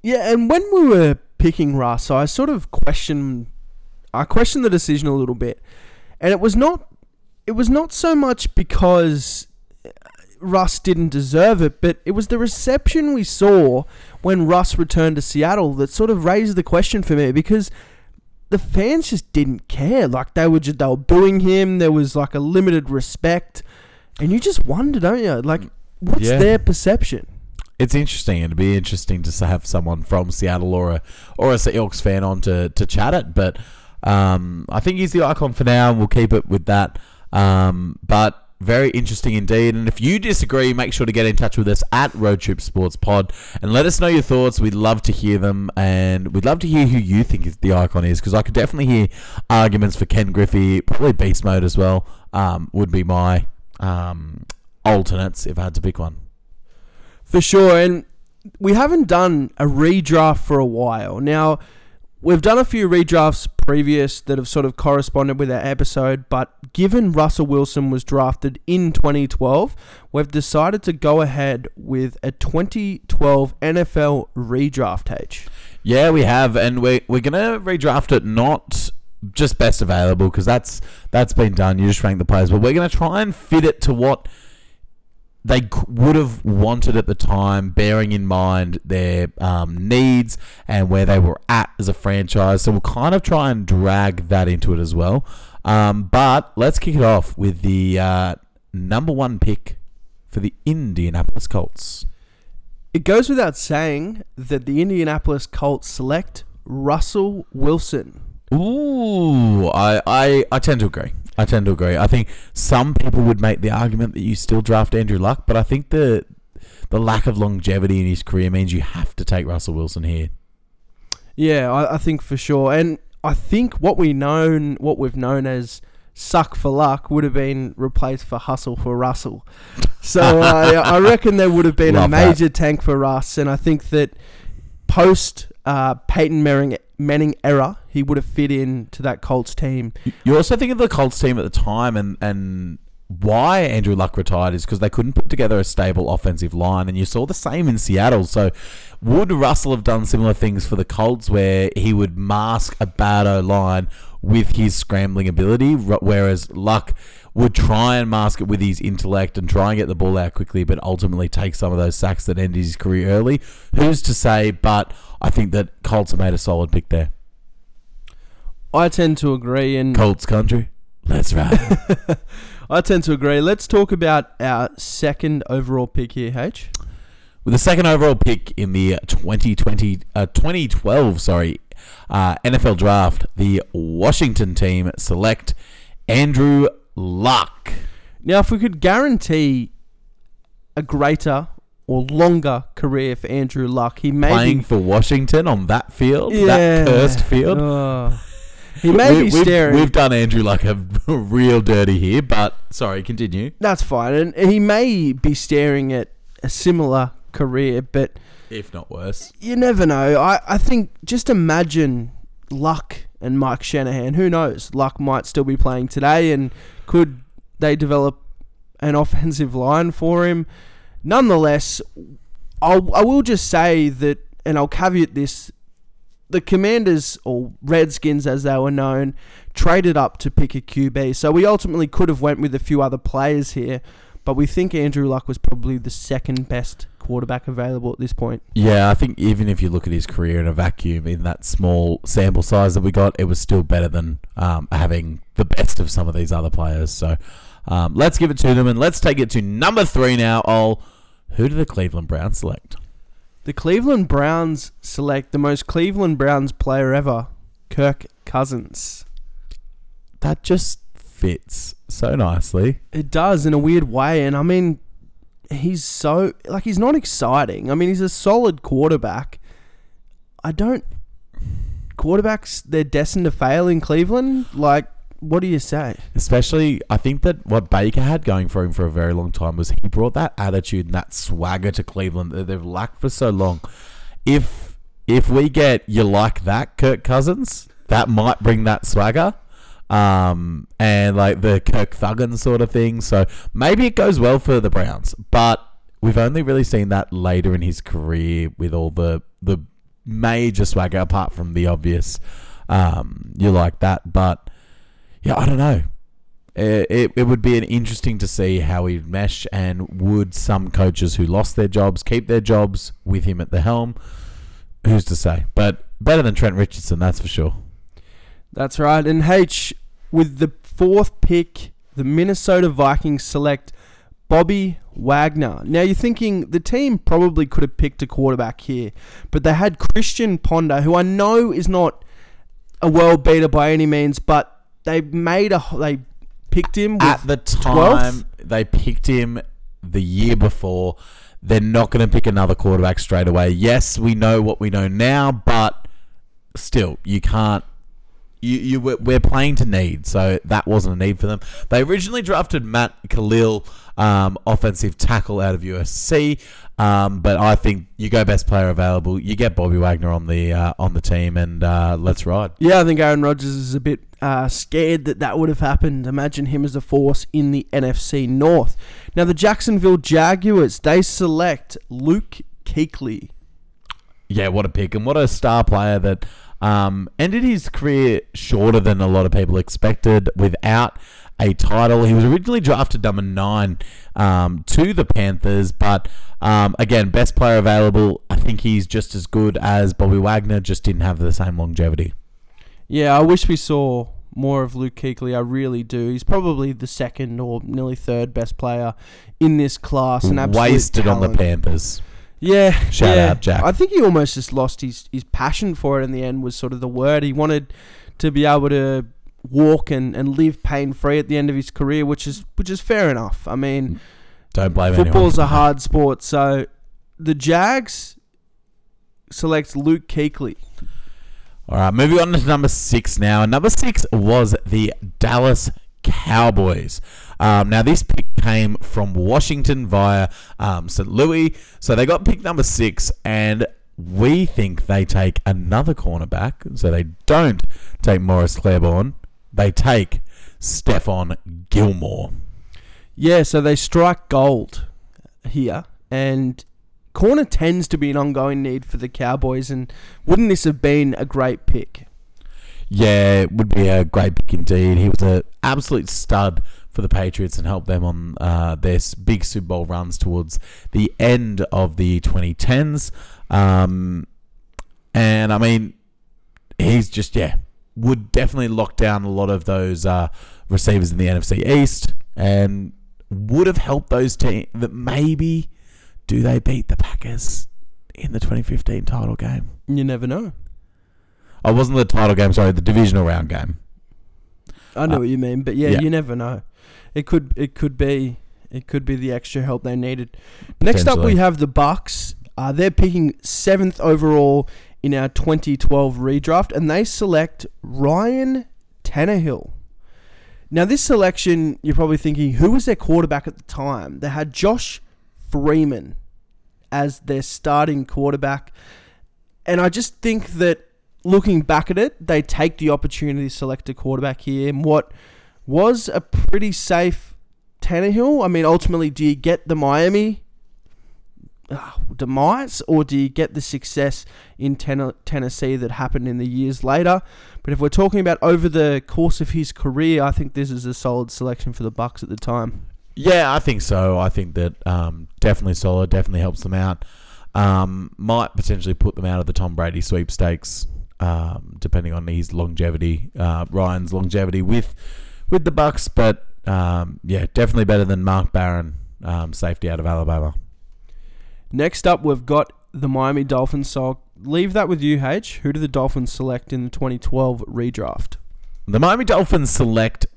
Yeah, and when we were picking Russ, so I sort of questioned I questioned the decision a little bit. And it was not it was not so much because uh, Russ didn't deserve it, but it was the reception we saw when Russ returned to Seattle that sort of raised the question for me because the fans just didn't care. Like they were just they were booing him. There was like a limited respect, and you just wonder, don't you? Like, what's Yeah. their perception? It's interesting. It'd be interesting to have someone from Seattle or a or a Seahawks fan on to, to chat it. But um, I think he's the icon for now, and we'll keep it with that. Um, but very interesting indeed. And if you disagree, make sure to get in touch with us at Road Trip Sports Pod and let us know your thoughts. We'd love to hear them, and we'd love to hear who you think is the icon is, because I could definitely hear arguments for Ken Griffey, probably Beast Mode as well. Um, would be my um, alternates if I had to pick one. For sure, and we haven't done a redraft for a while. Now, we've done a few redrafts previous that have sort of corresponded with our episode, but given Russell Wilson was drafted in 2012, we've decided to go ahead with a 2012 NFL redraft H. Yeah, we have, and we're we're gonna redraft it not just best available because that's that's been done. You just rank the players, but we're gonna try and fit it to what they would have wanted at the time, bearing in mind their um, needs and where they were at as a franchise. So we'll kind of try and drag that into it as well. Um, but let's kick it off with the uh, number one pick for the Indianapolis Colts. It goes without saying that the Indianapolis Colts select Russell Wilson. Ooh, I, I, I tend to agree. I tend to agree. I think some people would make the argument that you still draft Andrew Luck, but I think the the lack of longevity in his career means you have to take Russell Wilson here. Yeah, I, I think for sure. And I think what we known, what we've known as suck for luck, would have been replaced for hustle for Russell. So uh, I reckon there would have been a Love that. major tank for Russ, and I think that post uh, Peyton Manning, Manning era, he would have fit in to that Colts team. You also think of the Colts team at the time, and and why Andrew Luck retired is because they couldn't put together a stable offensive line, and you saw the same in Seattle. So, would Russell have done similar things for the Colts where he would mask a bad O line with his scrambling ability, whereas Luck would try and mask it with his intellect and try and get the ball out quickly, but ultimately take some of those sacks that ended his career early? Who's to say? But I think that Colts have made a solid pick there. I tend to agree, and Colts country, let's ride. I tend to agree. Let's talk about our second overall pick here, H. With the second overall pick in the 2020, uh, 2012, sorry, uh, NFL draft, the Washington team select Andrew Luck. Now, if we could guarantee a greater or longer career for Andrew Luck, he may Playing be for Washington on that field, that cursed field. Oh. he may We- be we've, staring. We've done Andrew Luck a real dirty here, but sorry, continue. That's fine, and he may be staring at a similar career, but If not worse. you never know. I, I think just imagine Luck and Mike Shanahan. Who knows? Luck might still be playing today, and could they develop an offensive line for him? Nonetheless, I'll, I will just say that, and I'll caveat this the Commanders, or Redskins as they were known, traded up to pick a QB. So we ultimately could have went with a few other players here, but we think Andrew Luck was probably the second best quarterback available at this point. Yeah, I think even if you look at his career in a vacuum, in that small sample size that we got, it was still better than um, having the best of some of these other players. So um, let's give it to them and let's take it to number three now. Ol, who do the Cleveland Browns select? The Cleveland Browns select the most Cleveland Browns player ever, Kirk Cousins. That just fits so nicely. It does in a weird way, and I mean, he's so like he's not exciting. I mean, he's a solid quarterback. I don't. Quarterbacks, they're destined to fail in Cleveland. Like, what do you say? Especially, I think that what Baker had going for him for a very long time was he brought that attitude and that swagger to Cleveland that they've lacked for so long. If if we get you like that, Kirk Cousins, that might bring that swagger. Um, and like the Kirk Thuggin sort of thing. So maybe it goes well for the Browns, but we've only really seen that later in his career with all the the major swagger, apart from the obvious. Um, you like that, but yeah, I don't know. It, it, it would be an interesting to see how he'd mesh, and would some coaches who lost their jobs keep their jobs with him at the helm? Who's to say? But better than Trent Richardson, that's for sure. That's right. And H, with the fourth pick, the Minnesota Vikings select Bobby Wagner. Now you're thinking the team probably could have picked a quarterback here, but they had Christian Ponder, who I know is not a world beater by any means, but they made a they picked him with At the time they picked him the year before, they're not going to pick another quarterback straight away. Yes, we know what we know now, but still, you can't. You, you we're- we're playing to need, so that wasn't a need for them. They originally drafted Matt Kalil, um, offensive tackle out of USC, um, but I think you go best player available. You get Bobby Wagner on the uh, on the team, and uh, let's ride. Yeah, I think Aaron Rodgers is a bit uh, scared that that would have happened. Imagine him as a force in the NFC North. Now, the Jacksonville Jaguars, they select Luke Kuechly. Yeah, what a pick and what a star player that um, ended his career shorter than a lot of people expected without a title. He was originally drafted number nine um, to the Panthers, but um, again, best player available. I think he's just as good as Bobby Wagner, just didn't have the same longevity. Yeah, I wish we saw more of Luke Kuechly. I really do. He's probably the second or nearly third best player in this class. An absolute Wasted on the. Panthers. Yeah, Shout yeah. out, Jack. I think he almost just lost his, his passion for it in the end. Was sort of the word he wanted to be able to walk and, and live pain free at the end of his career, which is which is fair enough. I mean, mm. Don't blame anyone. football's for a hard sport, so the Jags selects Luke Kuechly. All right, moving on to number six now. And Number six was the Dallas Cowboys. Um, now, this pick came from Washington via um, St. Louis. So they got pick number six, and we think they take another cornerback. So they don't take Morris Claiborne, they take Stephon Gilmore. Yeah, so they strike gold here, and corner tends to be an ongoing need for the Cowboys. And wouldn't this have been a great pick? Yeah, it would be a great pick indeed. He was an absolute stud for the Patriots and helped them on uh, their big Super Bowl runs towards the end of the 2010s. Um, and I mean, he's just, yeah, would definitely lock down a lot of those uh, receivers in the NFC East and would have helped those teams that maybe do they beat the Packers in the 2015 title game? You never know. It wasn't the title game, sorry, the divisional round game. I know Uh, what you mean, but yeah, yeah. you never know. It could it could be it could be the extra help they needed. Next up, we have the Bucks. Uh, they're picking seventh overall in our 2012 redraft, and they select Ryan Tannehill. Now, this selection, you're probably thinking, who was their quarterback at the time? They had Josh Freeman as their starting quarterback, and I just think that looking back at it, they take the opportunity to select a quarterback here. And what was a pretty safe Tannehill. I mean, ultimately, do you get the Miami uh, demise or do you get the success in Ten- Tennessee that happened in the years later? But if we're talking about over the course of his career, I think this is a solid selection for the Bucks at the time. Yeah, I think so. I think that um, definitely solid, definitely helps them out. Um, might potentially put them out of the Tom Brady sweepstakes, um, depending on his longevity, uh, Ryan's longevity with with the Bucks. But um, yeah, definitely better than Mark Barron, um, safety out of Alabama. Next up, we've got the Miami Dolphins. So I'll leave that with you, H. Who do the Dolphins select in the 2012 redraft? The Miami Dolphins select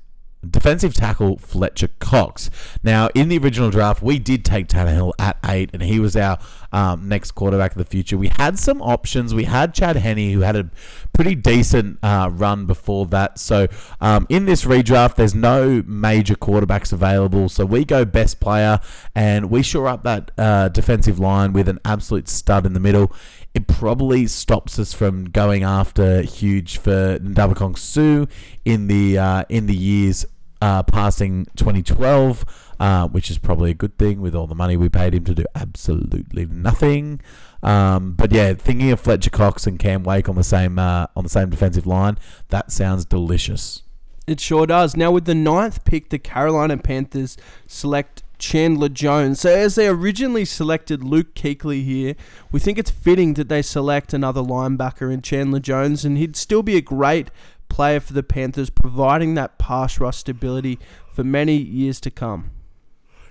defensive tackle Fletcher Cox. Now, in the original draft, we did take Tannehill at eight, and he was our um, next quarterback of the future. We had some options. We had Chad Henne, who had a pretty decent uh, run before that. So, um, in this redraft, there's no major quarterbacks available. So, we go best player, and we shore up that uh, defensive line with an absolute stud in the middle. It probably stops us from going after huge for Ndamukong Suh in the uh, in the years uh, passing 2012, uh, which is probably a good thing with all the money we paid him to do absolutely nothing. Um, but yeah, thinking of Fletcher Cox and Cam Wake on the same uh, on the same defensive line, that sounds delicious. It sure does. Now, with the ninth pick, the Carolina Panthers select Chandler Jones. So, as they originally selected Luke Kuechly here, we think it's fitting that they select another linebacker in Chandler Jones, and he'd still be a great player for the Panthers, providing that pass rush stability for many years to come.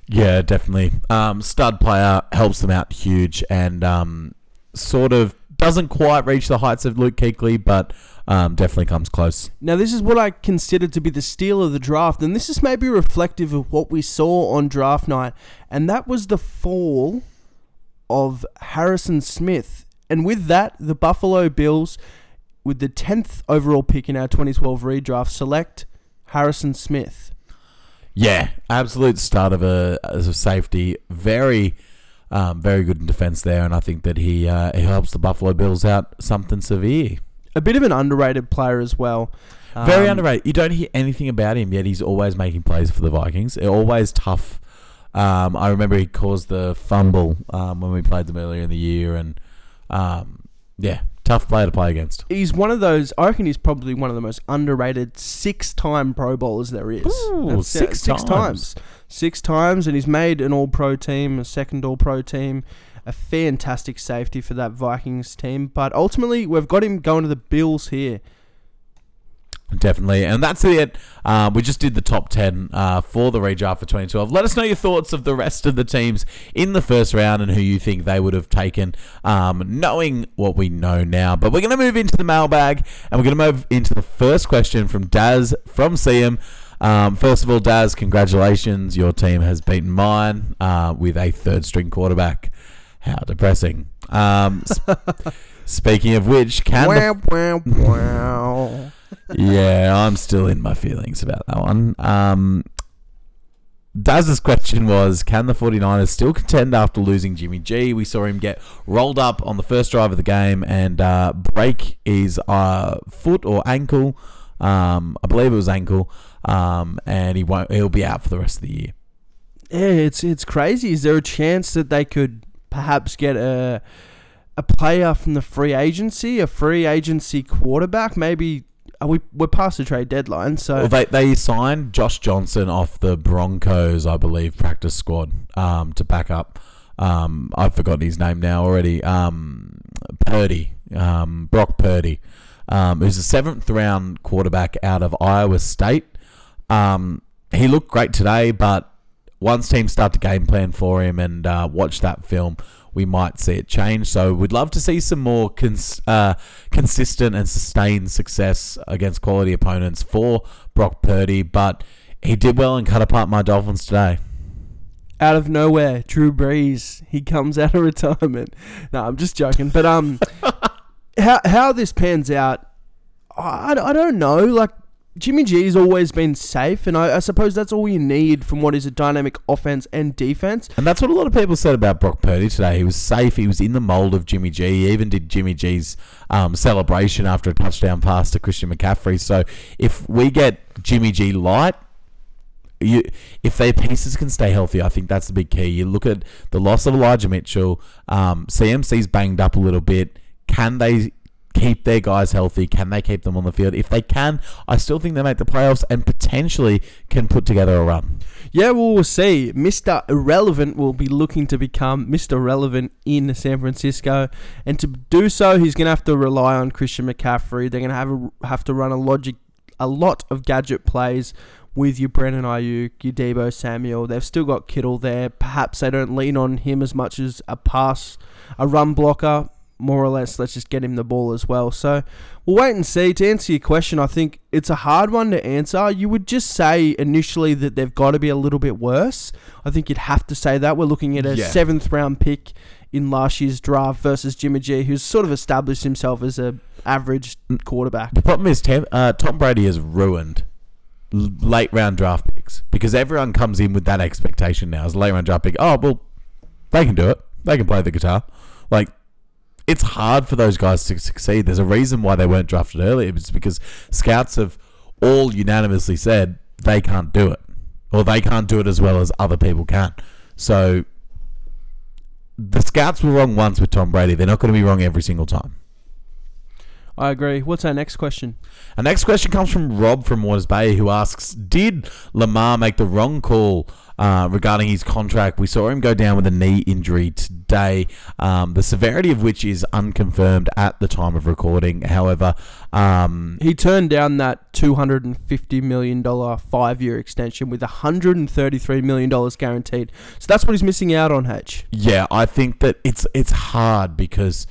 Yeah, definitely. Um, stud player helps them out huge and um, sort of doesn't quite reach the heights of Luke Kuechly, but um, definitely comes close. Now, this is what I consider to be the steal of the draft, and this is maybe reflective of what we saw on draft night, and that was the fall of Harrison Smith. And with that, the Buffalo Bills, with the 10th overall pick in our 2012 redraft, select Harrison Smith. Yeah, absolute start of a as a safety. Very, um, very good in defense there, and I think that he uh, he helps the Buffalo Bills out something severe. A bit of an underrated player as well. Very Um, underrated. You don't hear anything about him yet. He's always making plays for the Vikings. Always tough. Um, I remember he caused the fumble um, when we played them earlier in the year, and um, yeah, tough player to play against. He's one of those. I reckon he's probably one of the most underrated six-time Pro Bowlers there is. Ooh, That's- six six times. times, six times, and he's made an All-Pro team, a second All-Pro team, a fantastic safety for that Vikings team. But ultimately, we've got him going to the Bills here. Definitely, and that's it. Um, we just did the top ten uh, for the redraft for 2012. Let us know your thoughts of the rest of the teams in the first round and who you think they would have taken, um, knowing what we know now. But we're going to move into the mailbag, and we're going to move into the first question from Daz from CM. Um, first of all, Daz, congratulations! Your team has beaten mine uh, with a third-string quarterback. How depressing. Um, sp- speaking of which, can the Wow, wow, wow. Yeah, I'm still in my feelings about that one. Um, Daz's question was Can the 49ers still contend after losing Jimmy G? We saw him get rolled up on the first drive of the game and uh, break his uh, foot or ankle. Um, I believe it was ankle. Um, and he won't. He'll be out for the rest of the year. Yeah, it's it's crazy. Is there a chance that they could perhaps get a a player from the free agency, a free agency quarterback? Maybe we we're past the trade deadline, so Well, they they signed Josh Johnson off the Broncos, I believe, practice squad um, to back up. Um, I've forgotten his name now already. Um, Purdy, um, Brock Purdy, um, who's a seventh round quarterback out of Iowa State. Um, he looked great today, but once teams start to game plan for him and uh, watch that film, we might see it change. So we'd love to see some more cons- uh, consistent and sustained success against quality opponents for Brock Purdy, but he did well and cut apart my Dolphins today. out of nowhere, Drew Brees, he comes out of retirement. No, I'm just joking. But um, how how this pans out, I, I don't know. Like Jimmy G's always been safe, and I, I suppose that's all you need from what is a dynamic offense and defense. And that's what a lot of people said about Brock Purdy today. He was safe. He was in the mold of Jimmy G. He even did Jimmy G's um, celebration after a touchdown pass to Christian McCaffrey. So if we get Jimmy G light, you, if their pieces can stay healthy, I think that's the big key. You look at the loss of Elijah Mitchell. Um, CMC's banged up a little bit. Can they keep their guys healthy? Can they keep them on the field? If they can, I still think they make the playoffs and potentially can put together a run. Yeah, well, we'll see. Mr. Irrelevant will be looking to become Mr. Relevant in San Francisco, and to do so, he's going to have to rely on Christian McCaffrey. They're going to have have to run a logic, a lot of gadget plays with your Brandon Aiyuk, your Deebo Samuel. They've still got Kittle there. Perhaps they don't lean on him as much as a pass, a run blocker. More or less, let's just get him the ball as well. So we'll wait and see. To answer your question, I think it's a hard one to answer. You would just say initially that they've got to be a little bit worse. I think you'd have to say that. We're looking at a Yeah. seventh round pick in last year's draft versus Jimmy G, who's sort of established himself as a average quarterback. The problem is Tam, uh, Tom Brady has ruined late round draft picks because everyone comes in with that expectation now as a late round draft pick. Oh well, they can do it. They can play the guitar. Like it's hard for those guys to succeed. There's a reason why they weren't drafted earlier. It's because scouts have all unanimously said they can't do it, or they can't do it as well as other people can. So the scouts were wrong once with Tom Brady. They're not going to be wrong every single time. I agree. What's our next question? Our next question comes from Rob from Waters Bay, who asks Did Lamar make the wrong call uh, regarding his contract? We saw him go down with a knee injury today, um, the severity of which is unconfirmed at the time of recording. However, um, He turned down that $250 million five year extension with $133 million guaranteed. So that's what he's missing out on, H. Yeah, I think that it's it's hard because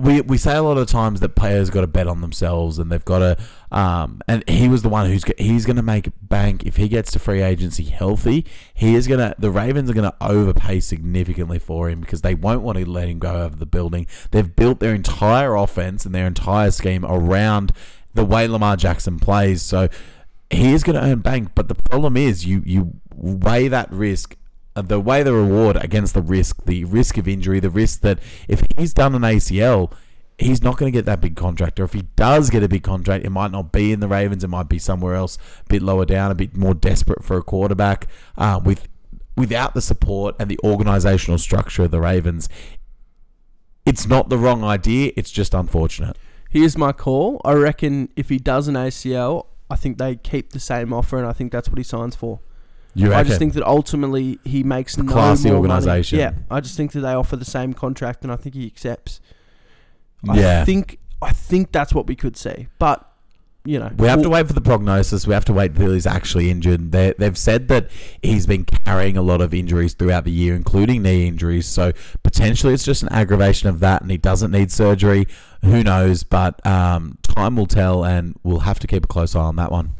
we we say a lot of times that players got to bet on themselves and they've got to um and he was the one who's he's going to make bank if he gets to free agency healthy he is going to the Ravens are going to overpay significantly for him because they won't want to let him go over the building. They've built their entire offense and their entire scheme around the way Lamar Jackson plays so he is going to earn bank but the problem is you you weigh that risk the way the reward against the risk, the risk of injury, the risk that if he's done an ACL, he's not going to get that big contract. Or if he does get a big contract, it might not be in the Ravens. It might be somewhere else, a bit lower down, a bit more desperate for a quarterback. Uh, with without the support and the organizational structure of the Ravens, it's not the wrong idea. It's just unfortunate. Here's my call. I reckon if he does an ACL, I think they keep the same offer, and I think that's what he signs for. You I just think that ultimately he makes no classy more money. organisation. Yeah, I just think that they offer the same contract, and I think he accepts. Yeah. I think I think that's what we could see, but you know, We have to wait for the prognosis. We have to wait until he's actually injured. They, they've said that he's been carrying a lot of injuries throughout the year, including knee injuries. So potentially it's just an aggravation of that, and he doesn't need surgery. Who knows? But um, time will tell, and we'll have to keep a close eye on that one.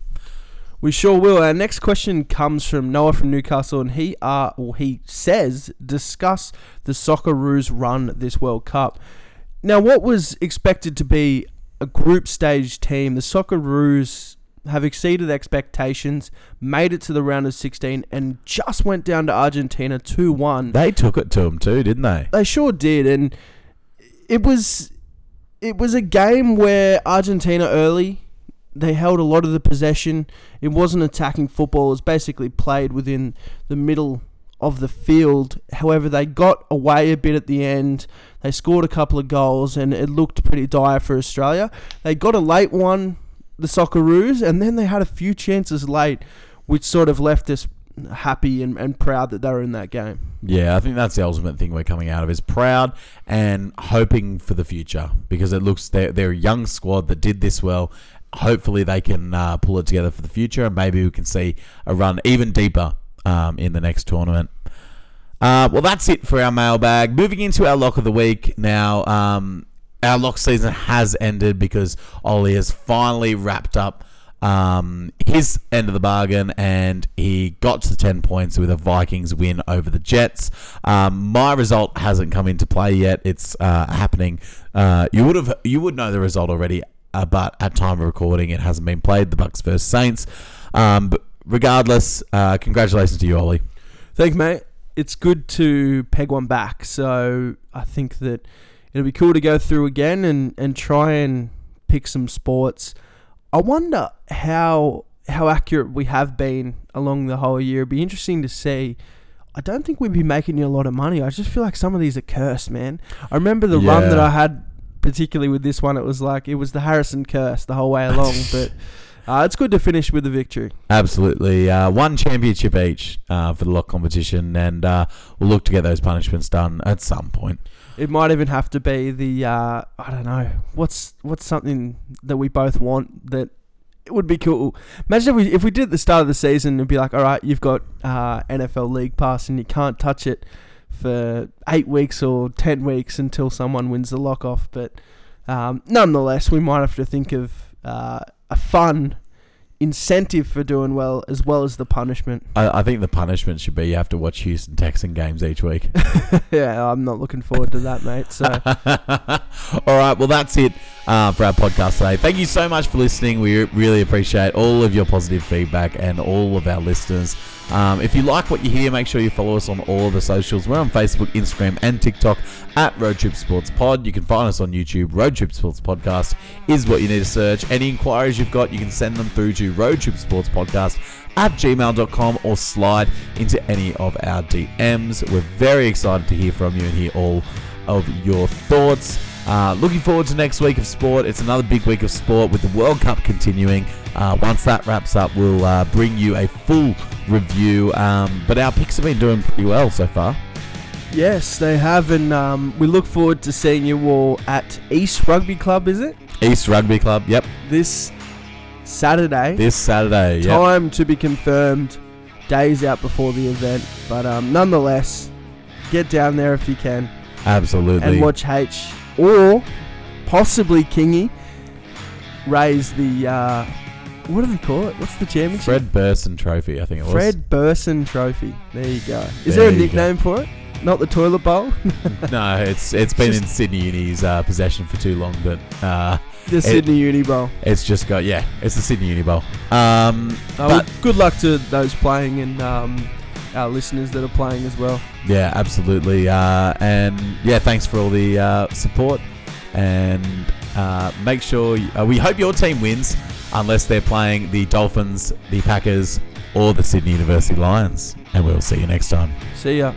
We sure will. Our next question comes from Noah from Newcastle, and he uh, or he says discuss the Socceroos run this World Cup. Now, what was expected to be a group stage team, the Socceroos have exceeded expectations, made it to the round of 16, and just went down to Argentina 2 1. They took it to them too, didn't they? They sure did, and it was it was a game where Argentina early they held a lot of the possession. It wasn't attacking football. It was basically played within the middle of the field. However, they got away a bit at the end. They scored a couple of goals, and it looked pretty dire for Australia. They got a late one, the Socceroos, and then they had a few chances late, which sort of left us happy and, and proud that they were in that game. Yeah, I think that's the ultimate thing we're coming out of is proud and hoping for the future because it looks they're, they're a young squad that did this well. Hopefully they can uh, pull it together for the future and maybe we can see a run even deeper um, in the next tournament. Uh, well, that's it for our mailbag. Moving into our lock of the week now. Um, our lock season has ended because Ollie has finally wrapped up um, his end of the bargain, and he got to the 10 points with a Vikings win over the Jets. Um, my result hasn't come into play yet. It's uh, happening. Uh, you would have you would know the result already, uh, but at time of recording, it hasn't been played. The Bucks versus Saints. Um, but regardless, uh, congratulations to you, Ollie. Thanks, mate. It's good to peg one back. So I think that it'll be cool to go through again and, and try and pick some sports. I wonder how how accurate we have been along the whole year. It'd be interesting to see. I don't think we'd be making you a lot of money. I just feel like some of these are cursed, man. I remember the run that I had, particularly with this one. It was like it was the Harrison curse the whole way along. but uh, it's good to finish with a victory. Absolutely. Uh, one championship each uh, for the lock competition, and uh, we'll look to get those punishments done at some point. It might even have to be the uh, I don't know what's what's something that we both want that it would be cool. Imagine if we if we did at the start of the season and be like, all right, you've got uh, NFL League Pass and you can't touch it for eight weeks or ten weeks until someone wins the lock off. But um, nonetheless, we might have to think of uh, a fun incentive for doing well as well as the punishment. I, I think the punishment should be you have to watch Houston Texan games each week. yeah, I'm not looking forward to that, mate. So. all right, well, that's it uh, for our podcast today. Thank you so much for listening. We really appreciate all of your positive feedback and all of our listeners. Um, if you like what you hear, make sure you follow us on all of the socials. We're on Facebook, Instagram, and TikTok at Road Trip Sports Pod. You can find us on YouTube. Road Trip Sports Podcast is what you need to search. Any inquiries you've got, you can send them through to Road Trip Sports Podcast at gmail.com or slide into any of our DMs. We're very excited to hear from you and hear all of your thoughts. Uh, looking forward to next week of sport. It's another big week of sport with the World Cup continuing. Uh, once that wraps up, we'll uh, bring you a full review. Um, but our picks have been doing pretty well so far. Yes, they have, and um, we look forward to seeing you all at East Rugby Club. Is it East Rugby Club, yep, this Saturday? this Saturday. Yep. Time to be confirmed. Days out before the event, but um, nonetheless, get down there if you can Absolutely. and watch H or possibly Kingy raise the uh, what do they call it? What's the championship? Fred Burson Trophy, I think it was. Fred Burson Trophy. There you go. Is There there a go. nickname for it? Not the toilet bowl. no, it's it's been Just- in Sydney Uni's uh, possession for too long, but uh, the Sydney Uni Bowl. it's just got yeah, it's the Sydney Uni Bowl. Um, Uh, but well, good luck to those playing and um, our listeners that are playing as well. Yeah, absolutely. Uh, and yeah, thanks for all the uh, support. And uh, make sure you, uh, we hope your team wins, unless they're playing the Dolphins, the Packers, or the Sydney University Lions. And we'll see you next time. See ya.